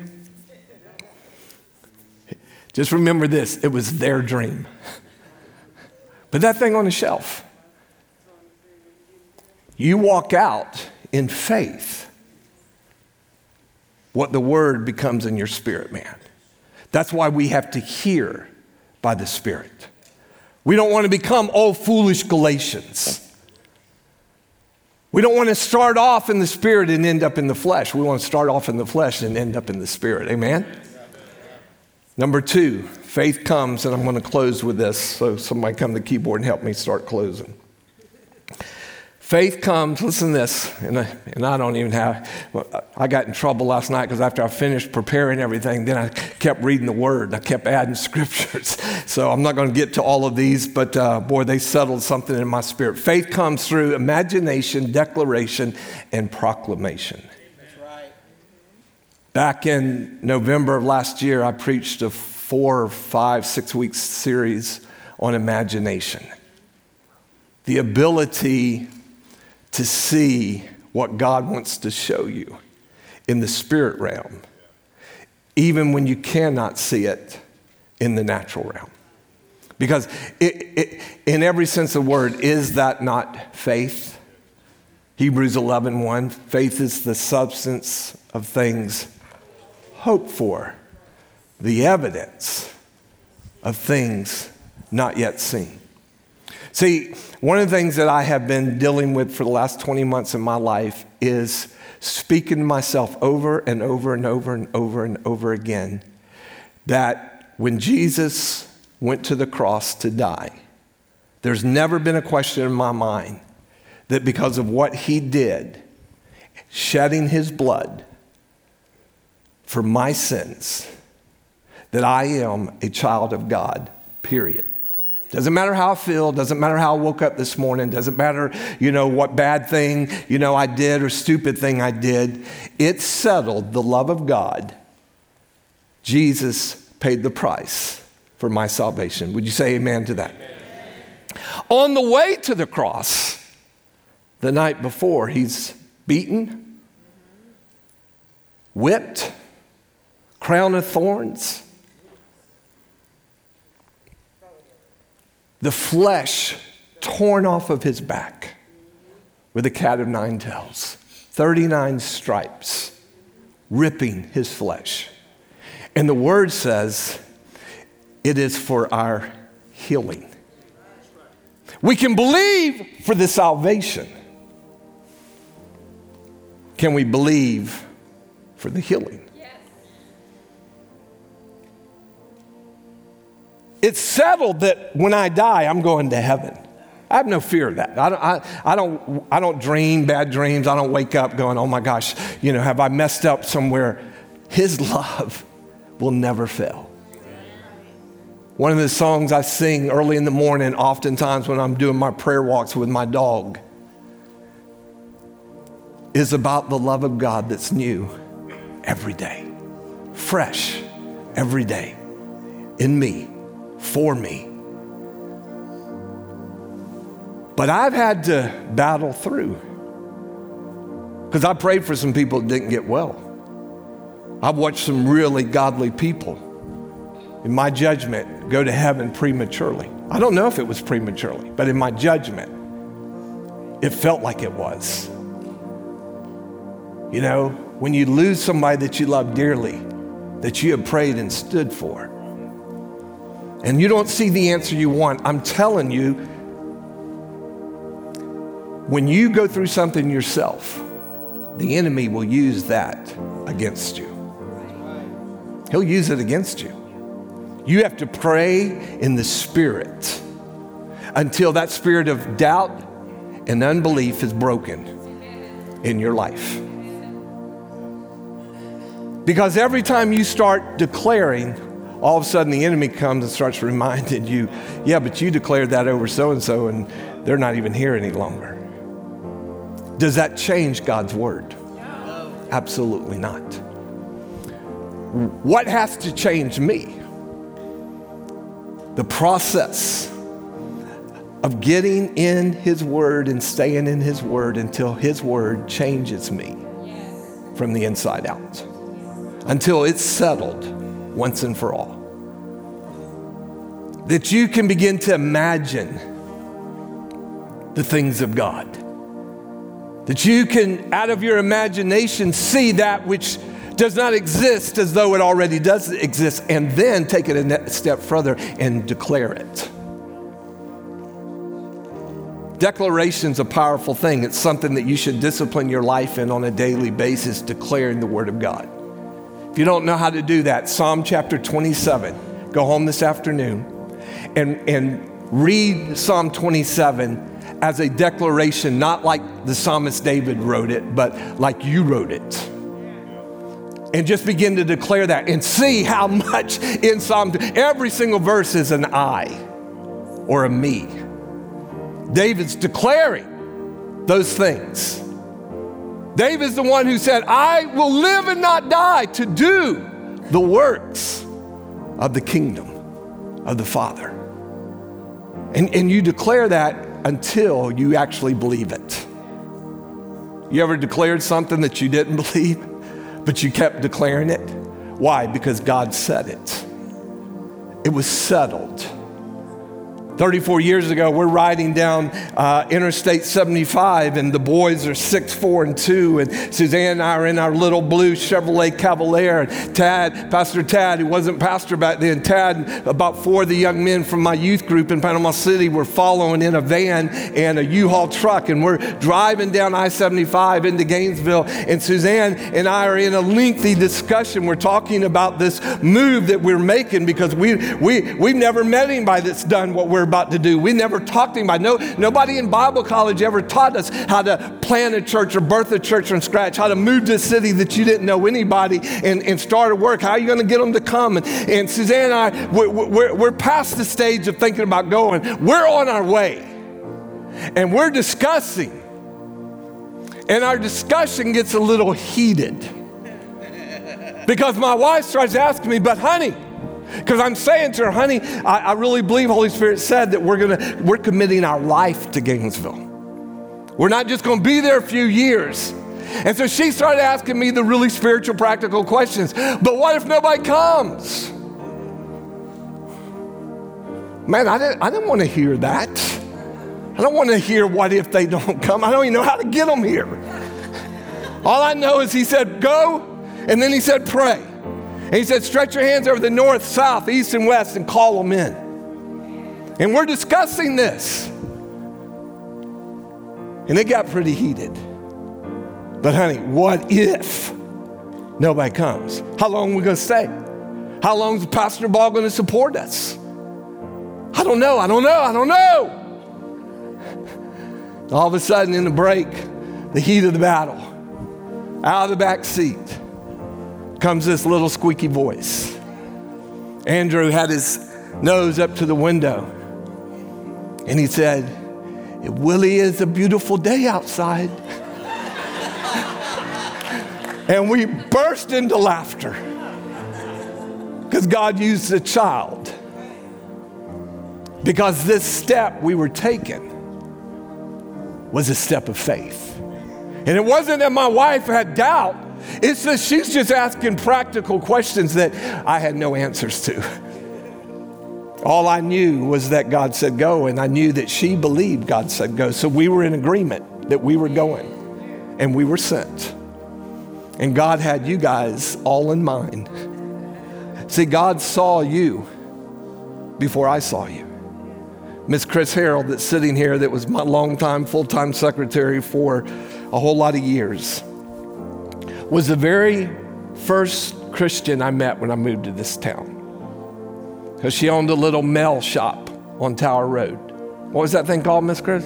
Just remember this it was their dream. Put that thing on the shelf. You walk out in faith what the word becomes in your spirit, man. That's why we have to hear by the Spirit. We don't want to become, oh, foolish Galatians. We don't want to start off in the Spirit and end up in the flesh. We want to start off in the flesh and end up in the Spirit. Amen? Number two, faith comes, and I'm going to close with this. So somebody come to the keyboard and help me start closing. Faith comes, listen to this, and I, and I don't even have, I got in trouble last night because after I finished preparing everything, then I kept reading the word and I kept adding scriptures. So I'm not going to get to all of these, but uh, boy, they settled something in my spirit. Faith comes through imagination, declaration, and proclamation. Back in November of last year, I preached a four, five, six week series on imagination. The ability to see what God wants to show you in the spirit realm, even when you cannot see it in the natural realm. Because it, it, in every sense of the word, is that not faith? Hebrews 11 1, faith is the substance of things hoped for, the evidence of things not yet seen. See, one of the things that I have been dealing with for the last 20 months in my life is speaking to myself over and over and over and over and over again that when Jesus went to the cross to die, there's never been a question in my mind that because of what he did, shedding his blood for my sins, that I am a child of God, period. Doesn't matter how I feel, doesn't matter how I woke up this morning, doesn't matter, you know, what bad thing, you know, I did or stupid thing I did. It settled the love of God. Jesus paid the price for my salvation. Would you say amen to that? Amen. On the way to the cross, the night before, he's beaten, whipped, crown of thorns. The flesh torn off of his back with a cat of nine tails, 39 stripes ripping his flesh. And the word says it is for our healing. We can believe for the salvation. Can we believe for the healing? It's settled that when I die, I'm going to heaven. I have no fear of that. I don't, I, I, don't, I don't dream bad dreams. I don't wake up going, oh my gosh, you know, have I messed up somewhere? His love will never fail. One of the songs I sing early in the morning, oftentimes when I'm doing my prayer walks with my dog, is about the love of God that's new every day, fresh every day, in me, for me. But I've had to battle through because I prayed for some people that didn't get well. I've watched some really godly people, in my judgment, go to heaven prematurely. I don't know if it was prematurely, but in my judgment, it felt like it was. You know, when you lose somebody that you love dearly, that you have prayed and stood for, and you don't see the answer you want, I'm telling you, when you go through something yourself, the enemy will use that against you. He'll use it against you. You have to pray in the Spirit until that spirit of doubt and unbelief is broken in your life. Because every time you start declaring, all of a sudden the enemy comes and starts reminding you, yeah, but you declared that over so and so, and they're not even here any longer. Does that change God's word? Absolutely not. What has to change me? The process of getting in His Word and staying in His Word until His Word changes me from the inside out, until it's settled once and for all. That you can begin to imagine the things of God. That you can, out of your imagination, see that which does not exist as though it already does exist, and then take it a step further and declare it. Declaration's a powerful thing. It's something that you should discipline your life in on a daily basis, declaring the Word of God. If you don't know how to do that, Psalm chapter 27, go home this afternoon and, and read Psalm 27 as a declaration, not like the psalmist David wrote it, but like you wrote it and just begin to declare that and see how much in Psalm, every single verse is an I or a me. David's declaring those things. David's the one who said, I will live and not die to do the works of the kingdom of the Father. And, and you declare that until you actually believe it. You ever declared something that you didn't believe? but you kept declaring it. Why? Because God said it. It was settled. 34 years ago, we're riding down uh, Interstate 75, and the boys are six, four, and two. And Suzanne and I are in our little blue Chevrolet Cavalier. And Tad, Pastor Tad, who wasn't pastor back then, Tad, about four of the young men from my youth group in Panama City were following in a van and a U Haul truck. And we're driving down I 75 into Gainesville. And Suzanne and I are in a lengthy discussion. We're talking about this move that we're making because we, we, we've never met anybody that's done what we're about to do. We never talked to anybody. No, nobody in Bible college ever taught us how to plan a church or birth a church from scratch, how to move to a city that you didn't know anybody and, and start a work. How are you going to get them to come? And, and Suzanne and I, we're, we're, we're past the stage of thinking about going. We're on our way. And we're discussing. And our discussion gets a little heated. Because my wife starts asking me, but honey, because I'm saying to her, honey, I, I, really believe Holy Spirit said that we're gonna we're committing our life to Gainesville. We're not just gonna be there a few years. And so she started asking me the really spiritual, practical questions. But what if nobody comes? Man, I didn't, I didn't want to hear that. I don't want to hear what if they don't come. I don't even know how to get them here. All I know is he said, go, and then he said, pray. And he said, stretch your hands over the north, south, east, and west and call them in. And we're discussing this. And it got pretty heated. But, honey, what if nobody comes? How long are we going to stay? How long is the Pastor Ball going to support us? I don't know, I don't know, I don't know. All of a sudden, in the break, the heat of the battle, out of the back seat comes this little squeaky voice. Andrew had his nose up to the window and he said, It really is a beautiful day outside. and we burst into laughter because God used a child. Because this step we were taking was a step of faith. And it wasn't that my wife had doubt, it's that she's just asking practical questions that I had no answers to. All I knew was that God said go, and I knew that she believed God said go. So we were in agreement that we were going, and we were sent. And God had you guys all in mind. See, God saw you before I saw you. Miss Chris Harold, that's sitting here, that was my longtime full time secretary for a whole lot of years, was the very first Christian I met when I moved to this town. Because she owned a little mail shop on Tower Road. What was that thing called, Miss Chris?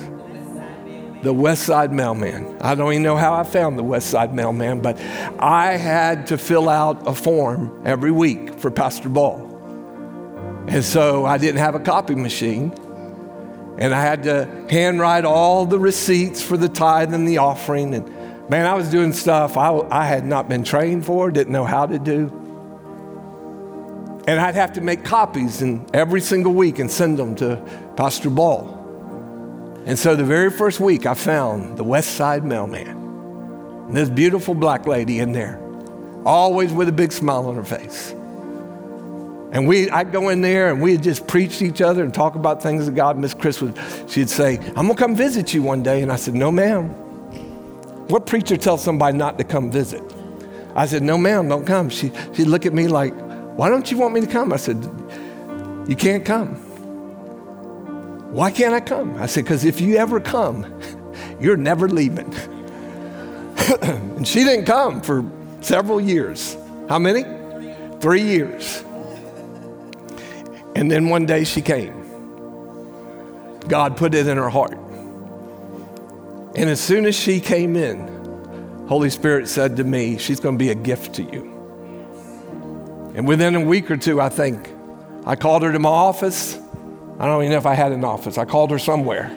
The West Side Mailman. I don't even know how I found the West Side Mailman, but I had to fill out a form every week for Pastor Ball. And so I didn't have a copy machine. And I had to handwrite all the receipts for the tithe and the offering. And man, I was doing stuff I, I had not been trained for, didn't know how to do. And I'd have to make copies and every single week and send them to Pastor Ball. And so the very first week, I found the West Side Mailman. This beautiful black lady in there, always with a big smile on her face. And we, I'd go in there and we'd just preach to each other and talk about things of God. Miss Chris would, she'd say, I'm gonna come visit you one day. And I said, No, ma'am. What preacher tells somebody not to come visit? I said, No, ma'am, don't come. She, she'd look at me like, Why don't you want me to come? I said, You can't come. Why can't I come? I said, Because if you ever come, you're never leaving. and she didn't come for several years. How many? Three years. And then one day she came. God put it in her heart. And as soon as she came in, Holy Spirit said to me, She's going to be a gift to you. And within a week or two, I think, I called her to my office. I don't even know if I had an office. I called her somewhere.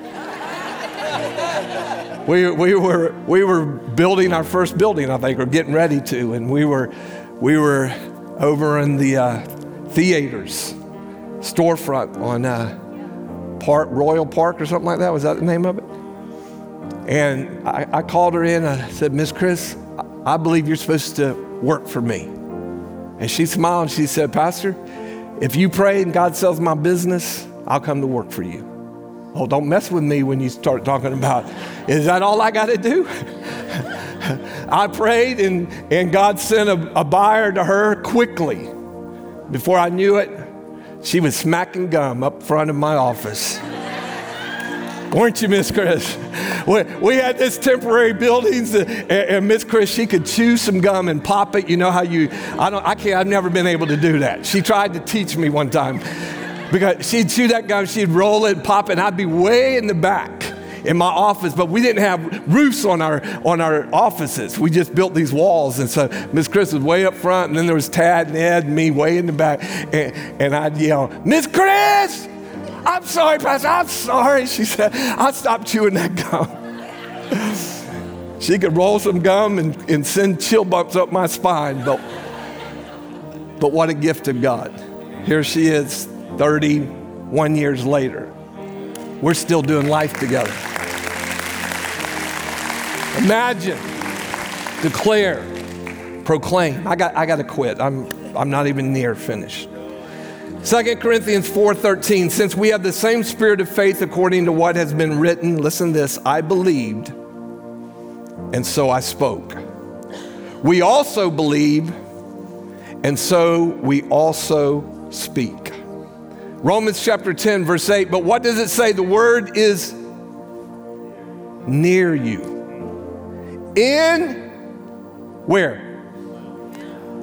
we, we, were, we were building our first building, I think, or getting ready to, and we were, we were over in the uh, theaters storefront on uh, Park, Royal Park or something like that. Was that the name of it? And I, I called her in. I said, Miss Chris, I believe you're supposed to work for me. And she smiled and she said, Pastor, if you pray and God sells my business, I'll come to work for you. Oh, don't mess with me when you start talking about, is that all I got to do? I prayed and, and God sent a, a buyer to her quickly. Before I knew it, she was smacking gum up front of my office. Weren't you, Miss Chris? We, we had this temporary buildings, and, and Miss Chris, she could chew some gum and pop it. You know how you? I don't. I can't. I've never been able to do that. She tried to teach me one time, because she'd chew that gum, she'd roll it, pop it, and I'd be way in the back in my office, but we didn't have roofs on our on our offices. We just built these walls, and so Miss Chris was way up front, and then there was Tad and Ed and me way in the back, and, and I'd yell, "Miss Chris, I'm sorry, Pastor, I'm sorry." She said, "I stopped chewing that gum." she could roll some gum and, and send chill bumps up my spine, but but what a gift of God. Here she is, 31 years later. We're still doing life together. Imagine, declare, proclaim. I got, I got to quit. I'm, I'm not even near finished. 2 Corinthians 4:13 since we have the same spirit of faith according to what has been written listen this I believed and so I spoke. We also believe and so we also speak. Romans chapter 10 verse 8 but what does it say? The word is near you. In where?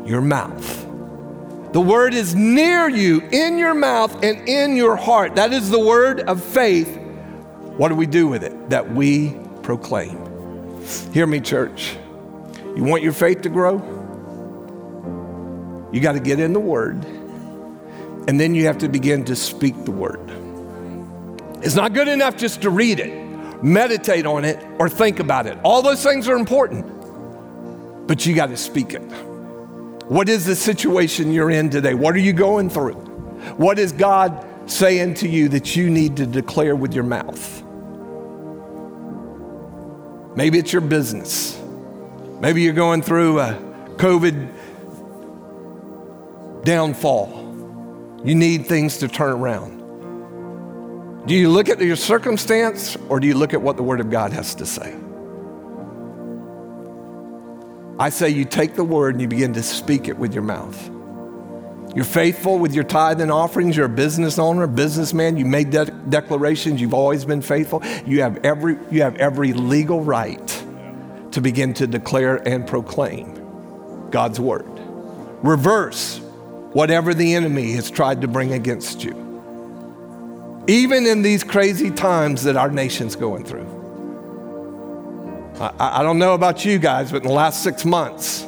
Your mouth. The word is near you, in your mouth and in your heart. That is the word of faith. What do we do with it? That we proclaim. Hear me, church. You want your faith to grow? You got to get in the word, and then you have to begin to speak the word. It's not good enough just to read it meditate on it, or think about it. All those things are important, but you got to speak it. What is the situation you're in today? What are you going through? What is God saying to you that you need to declare with your mouth? Maybe it's your business. Maybe you're going through a COVID downfall. You need things to turn around. Do you look at your circumstance or do you look at what the Word of God has to say? I say you take the Word and you begin to speak it with your mouth. You're faithful with your tithe and offerings. You're a business owner, a businessman. You made de- declarations. You've always been faithful. You have every, you have every legal right to begin to declare and proclaim God's word. Reverse whatever the enemy has tried to bring against you even in these crazy times that our nation's going through. I, I, don't know about you guys, but in the last six months,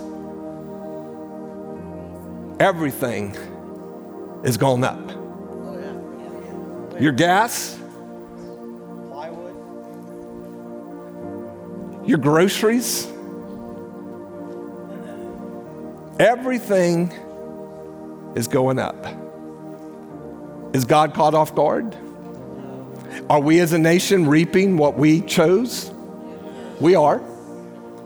everything is going up. Your gas, your groceries, everything is going up. Is God caught off guard? Are we as a nation reaping what we chose? We are.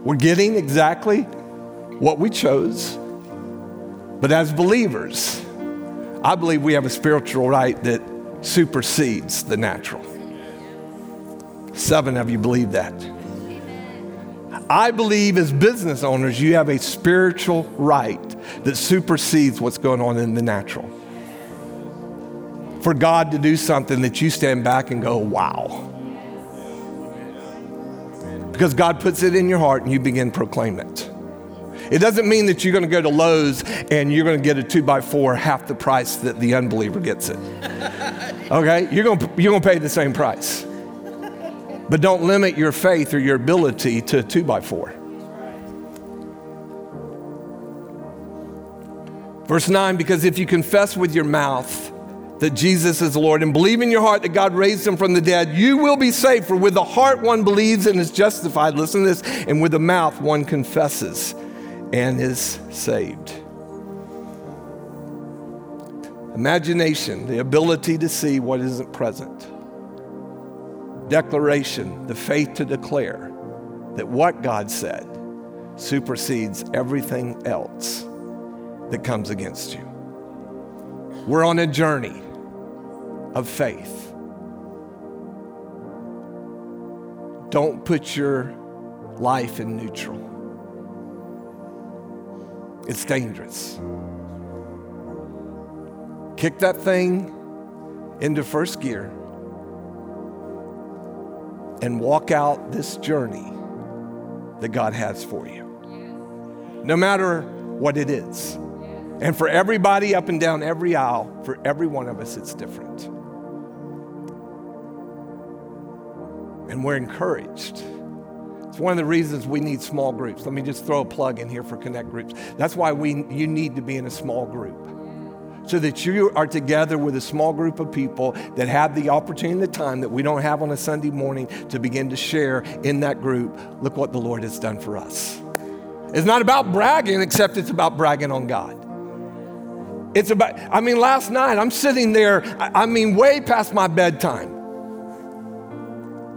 We're getting exactly what we chose. But as believers, I believe we have a spiritual right that supersedes the natural. Seven of you believe that. I believe as business owners, you have a spiritual right that supersedes what's going on in the natural for God to do something that you stand back and go, wow. Because God puts it in your heart and you begin proclaim it. It doesn't mean that you're going to go to Lowe's and you're going to get a two by four half the price that the unbeliever gets it. Okay? You're going to, you're going to pay the same price. But don't limit your faith or your ability to a two by four. Verse 9, because if you confess with your mouth that Jesus is Lord and believe in your heart that God raised him from the dead, you will be saved. For with the heart one believes and is justified, listen to this, and with the mouth one confesses and is saved. Imagination, the ability to see what isn't present. Declaration, the faith to declare that what God said supersedes everything else that comes against you. We're on a journey of faith. Don't put your life in neutral. It's dangerous. Kick that thing into first gear and walk out this journey that God has for you. No matter what it is. And for everybody up and down every aisle, for every one of us, it's different. And we're encouraged. It's one of the reasons we need small groups. Let me just throw a plug in here for Connect groups. That's why we, you need to be in a small group so that you are together with a small group of people that have the opportunity and the time that we don't have on a Sunday morning to begin to share in that group. Look what the Lord has done for us. It's not about bragging, except it's about bragging on God. It's about, I mean, last night I'm sitting there, I mean, way past my bedtime.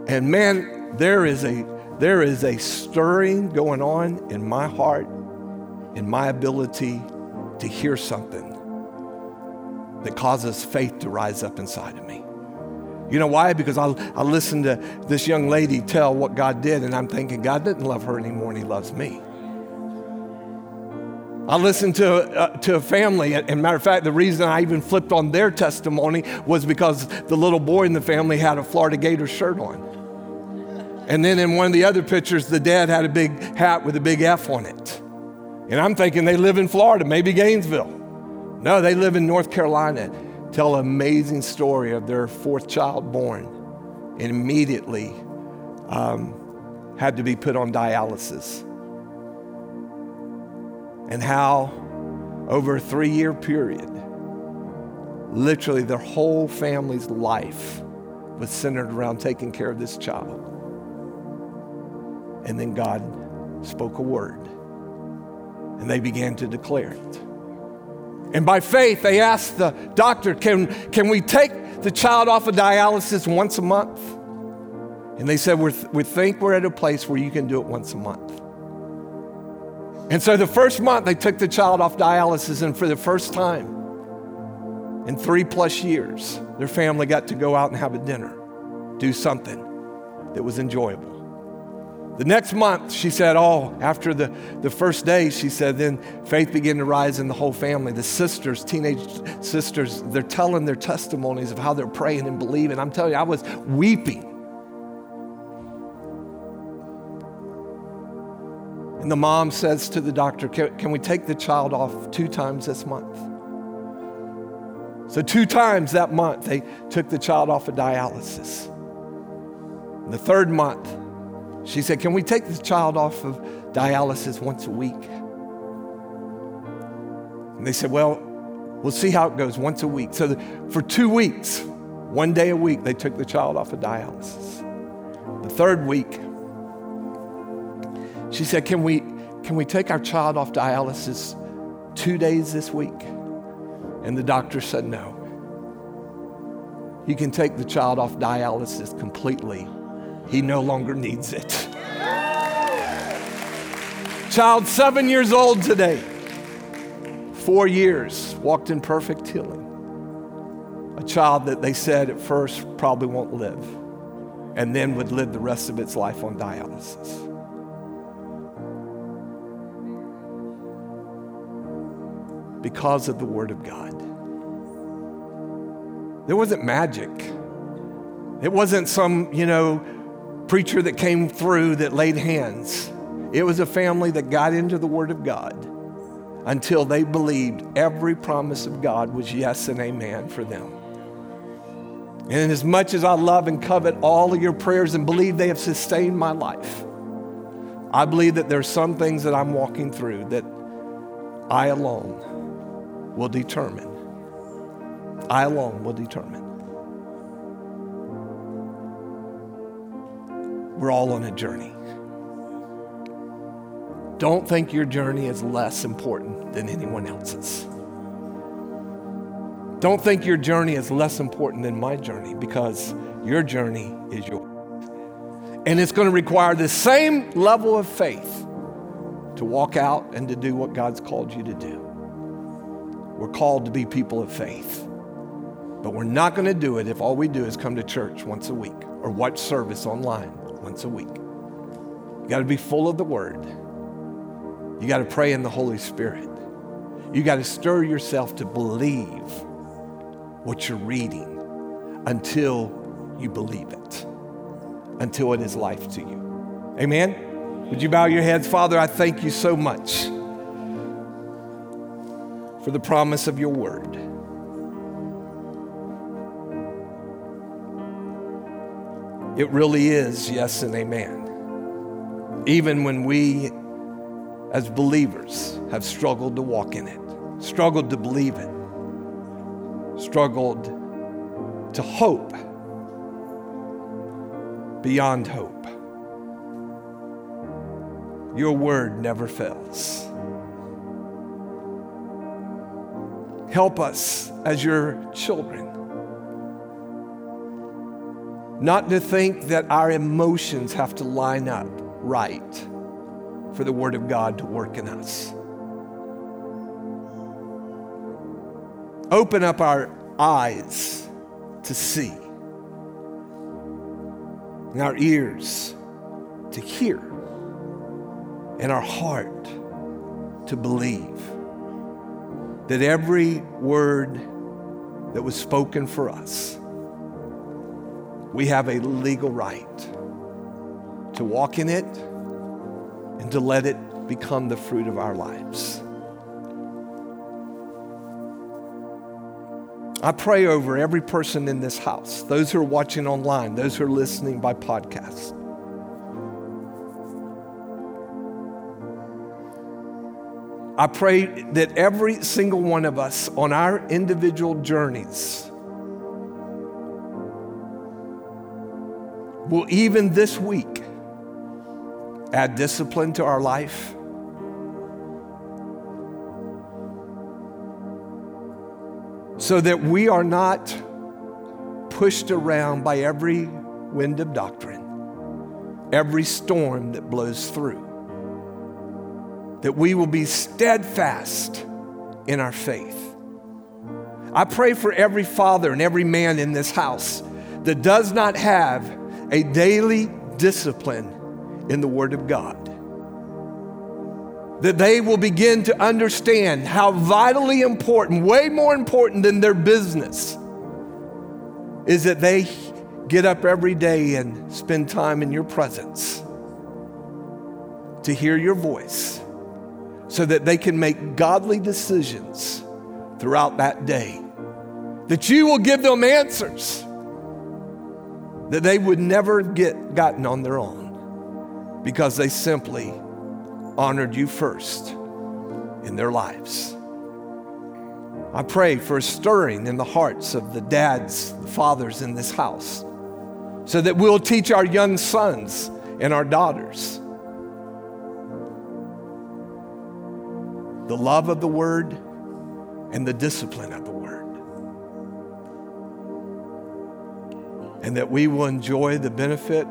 And man, there is a there is a stirring going on in my heart, in my ability to hear something that causes faith to rise up inside of me. You know why? Because I, I listened to this young lady tell what God did, and I'm thinking, God didn't love her anymore, and He loves me. I listened to, uh, to a family, and matter of fact, the reason I even flipped on their testimony was because the little boy in the family had a Florida Gator shirt on. And then in one of the other pictures, the dad had a big hat with a big F on it. And I'm thinking they live in Florida, maybe Gainesville. No, they live in North Carolina. Tell an amazing story of their fourth child born and immediately um, had to be put on dialysis. And how, over a three year period, literally their whole family's life was centered around taking care of this child. And then God spoke a word, and they began to declare it. And by faith, they asked the doctor, can, can we take the child off of dialysis once a month? And they said, we we think we're at a place where you can do it once a month. And so the first month, they took the child off dialysis, and for the first time in three plus years, their family got to go out and have a dinner, do something that was enjoyable. The next month, she said, Oh, after the, the first day, she said, then faith began to rise in the whole family. The sisters, teenage sisters, they're telling their testimonies of how they're praying and believing. I'm telling you, I was weeping. And the mom says to the doctor, Can, can we take the child off two times this month? So, two times that month, they took the child off of dialysis. The third month, she said, Can we take the child off of dialysis once a week? And they said, Well, we'll see how it goes once a week. So the, for two weeks, one day a week, they took the child off of dialysis. The third week, she said, Can we, can we take our child off dialysis two days this week? And the doctor said, No. You can take the child off dialysis completely he no longer needs it. Child, seven years old today, four years, walked in perfect healing. A child that they said at first probably won't live, and then would live the rest of its life on dialysis. Because of the Word of God. There wasn't magic. It wasn't some, you know, preacher that came through that laid hands. It was a family that got into the Word of God until they believed every promise of God was yes and amen for them. And as much as I love and covet all of your prayers and believe they have sustained my life, I believe that there's some things that I'm walking through that I alone will determine. I alone will determine. We're all on a journey. Don't think your journey is less important than anyone else's. Don't think your journey is less important than my journey because your journey is yours. And it's going to require the same level of faith to walk out and to do what God's called you to do. We're called to be people of faith. But we're not going to do it if all we do is come to church once a week or watch service online once a week. You got to be full of the Word. You got to pray in the Holy Spirit. You got to stir yourself to believe what you're reading until you believe it, until it is life to you. Amen? Would you bow your heads? Father, I thank you so much for the promise of your word. It really is yes and amen. Even when we, as believers, have struggled to walk in it, struggled to believe it, struggled to hope beyond hope. Your word never fails. Help us as your children not to think that our emotions have to line up right for the Word of God to work in us. Open up our eyes to see, and our ears to hear, and our heart to believe that every word that was spoken for us we have a legal right to walk in it and to let it become the fruit of our lives. I pray over every person in this house, those who are watching online, those who are listening by podcast. I pray that every single one of us on our individual journeys will even this week add discipline to our life. So that we are not pushed around by every wind of doctrine, every storm that blows through. That we will be steadfast in our faith. I pray for every father and every man in this house that does not have a daily discipline in the Word of God. That they will begin to understand how vitally important, way more important than their business, is that they get up every day and spend time in your presence to hear your voice so that they can make godly decisions throughout that day. That you will give them answers that they would never get gotten on their own because they simply honored you first in their lives. I pray for a stirring in the hearts of the dads, the fathers in this house, so that we'll teach our young sons and our daughters the love of the word and the discipline of the word. and that we will enjoy the benefit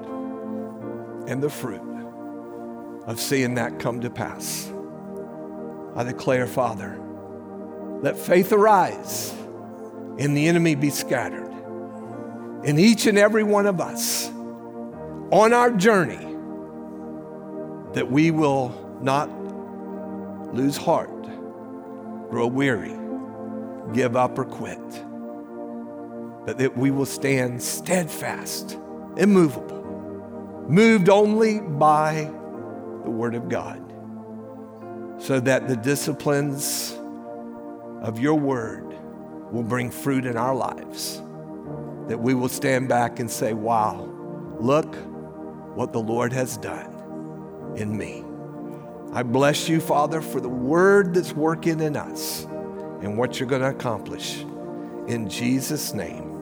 and the fruit of seeing that come to pass. I declare, Father, let faith arise and the enemy be scattered. In each and every one of us on our journey, that we will not lose heart, grow weary, give up, or quit but that we will stand steadfast, immovable, moved only by the Word of God, so that the disciplines of your Word will bring fruit in our lives. That we will stand back and say, Wow, look what the Lord has done in me. I bless you, Father, for the Word that's working in us and what you're going to accomplish. In Jesus' name.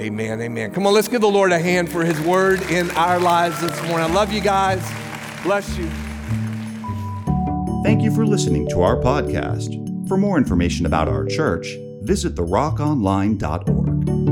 Amen. Amen. Come on, let's give the Lord a hand for his word in our lives this morning. I love you guys. Bless you. Thank you for listening to our podcast. For more information about our church, visit therockonline.org.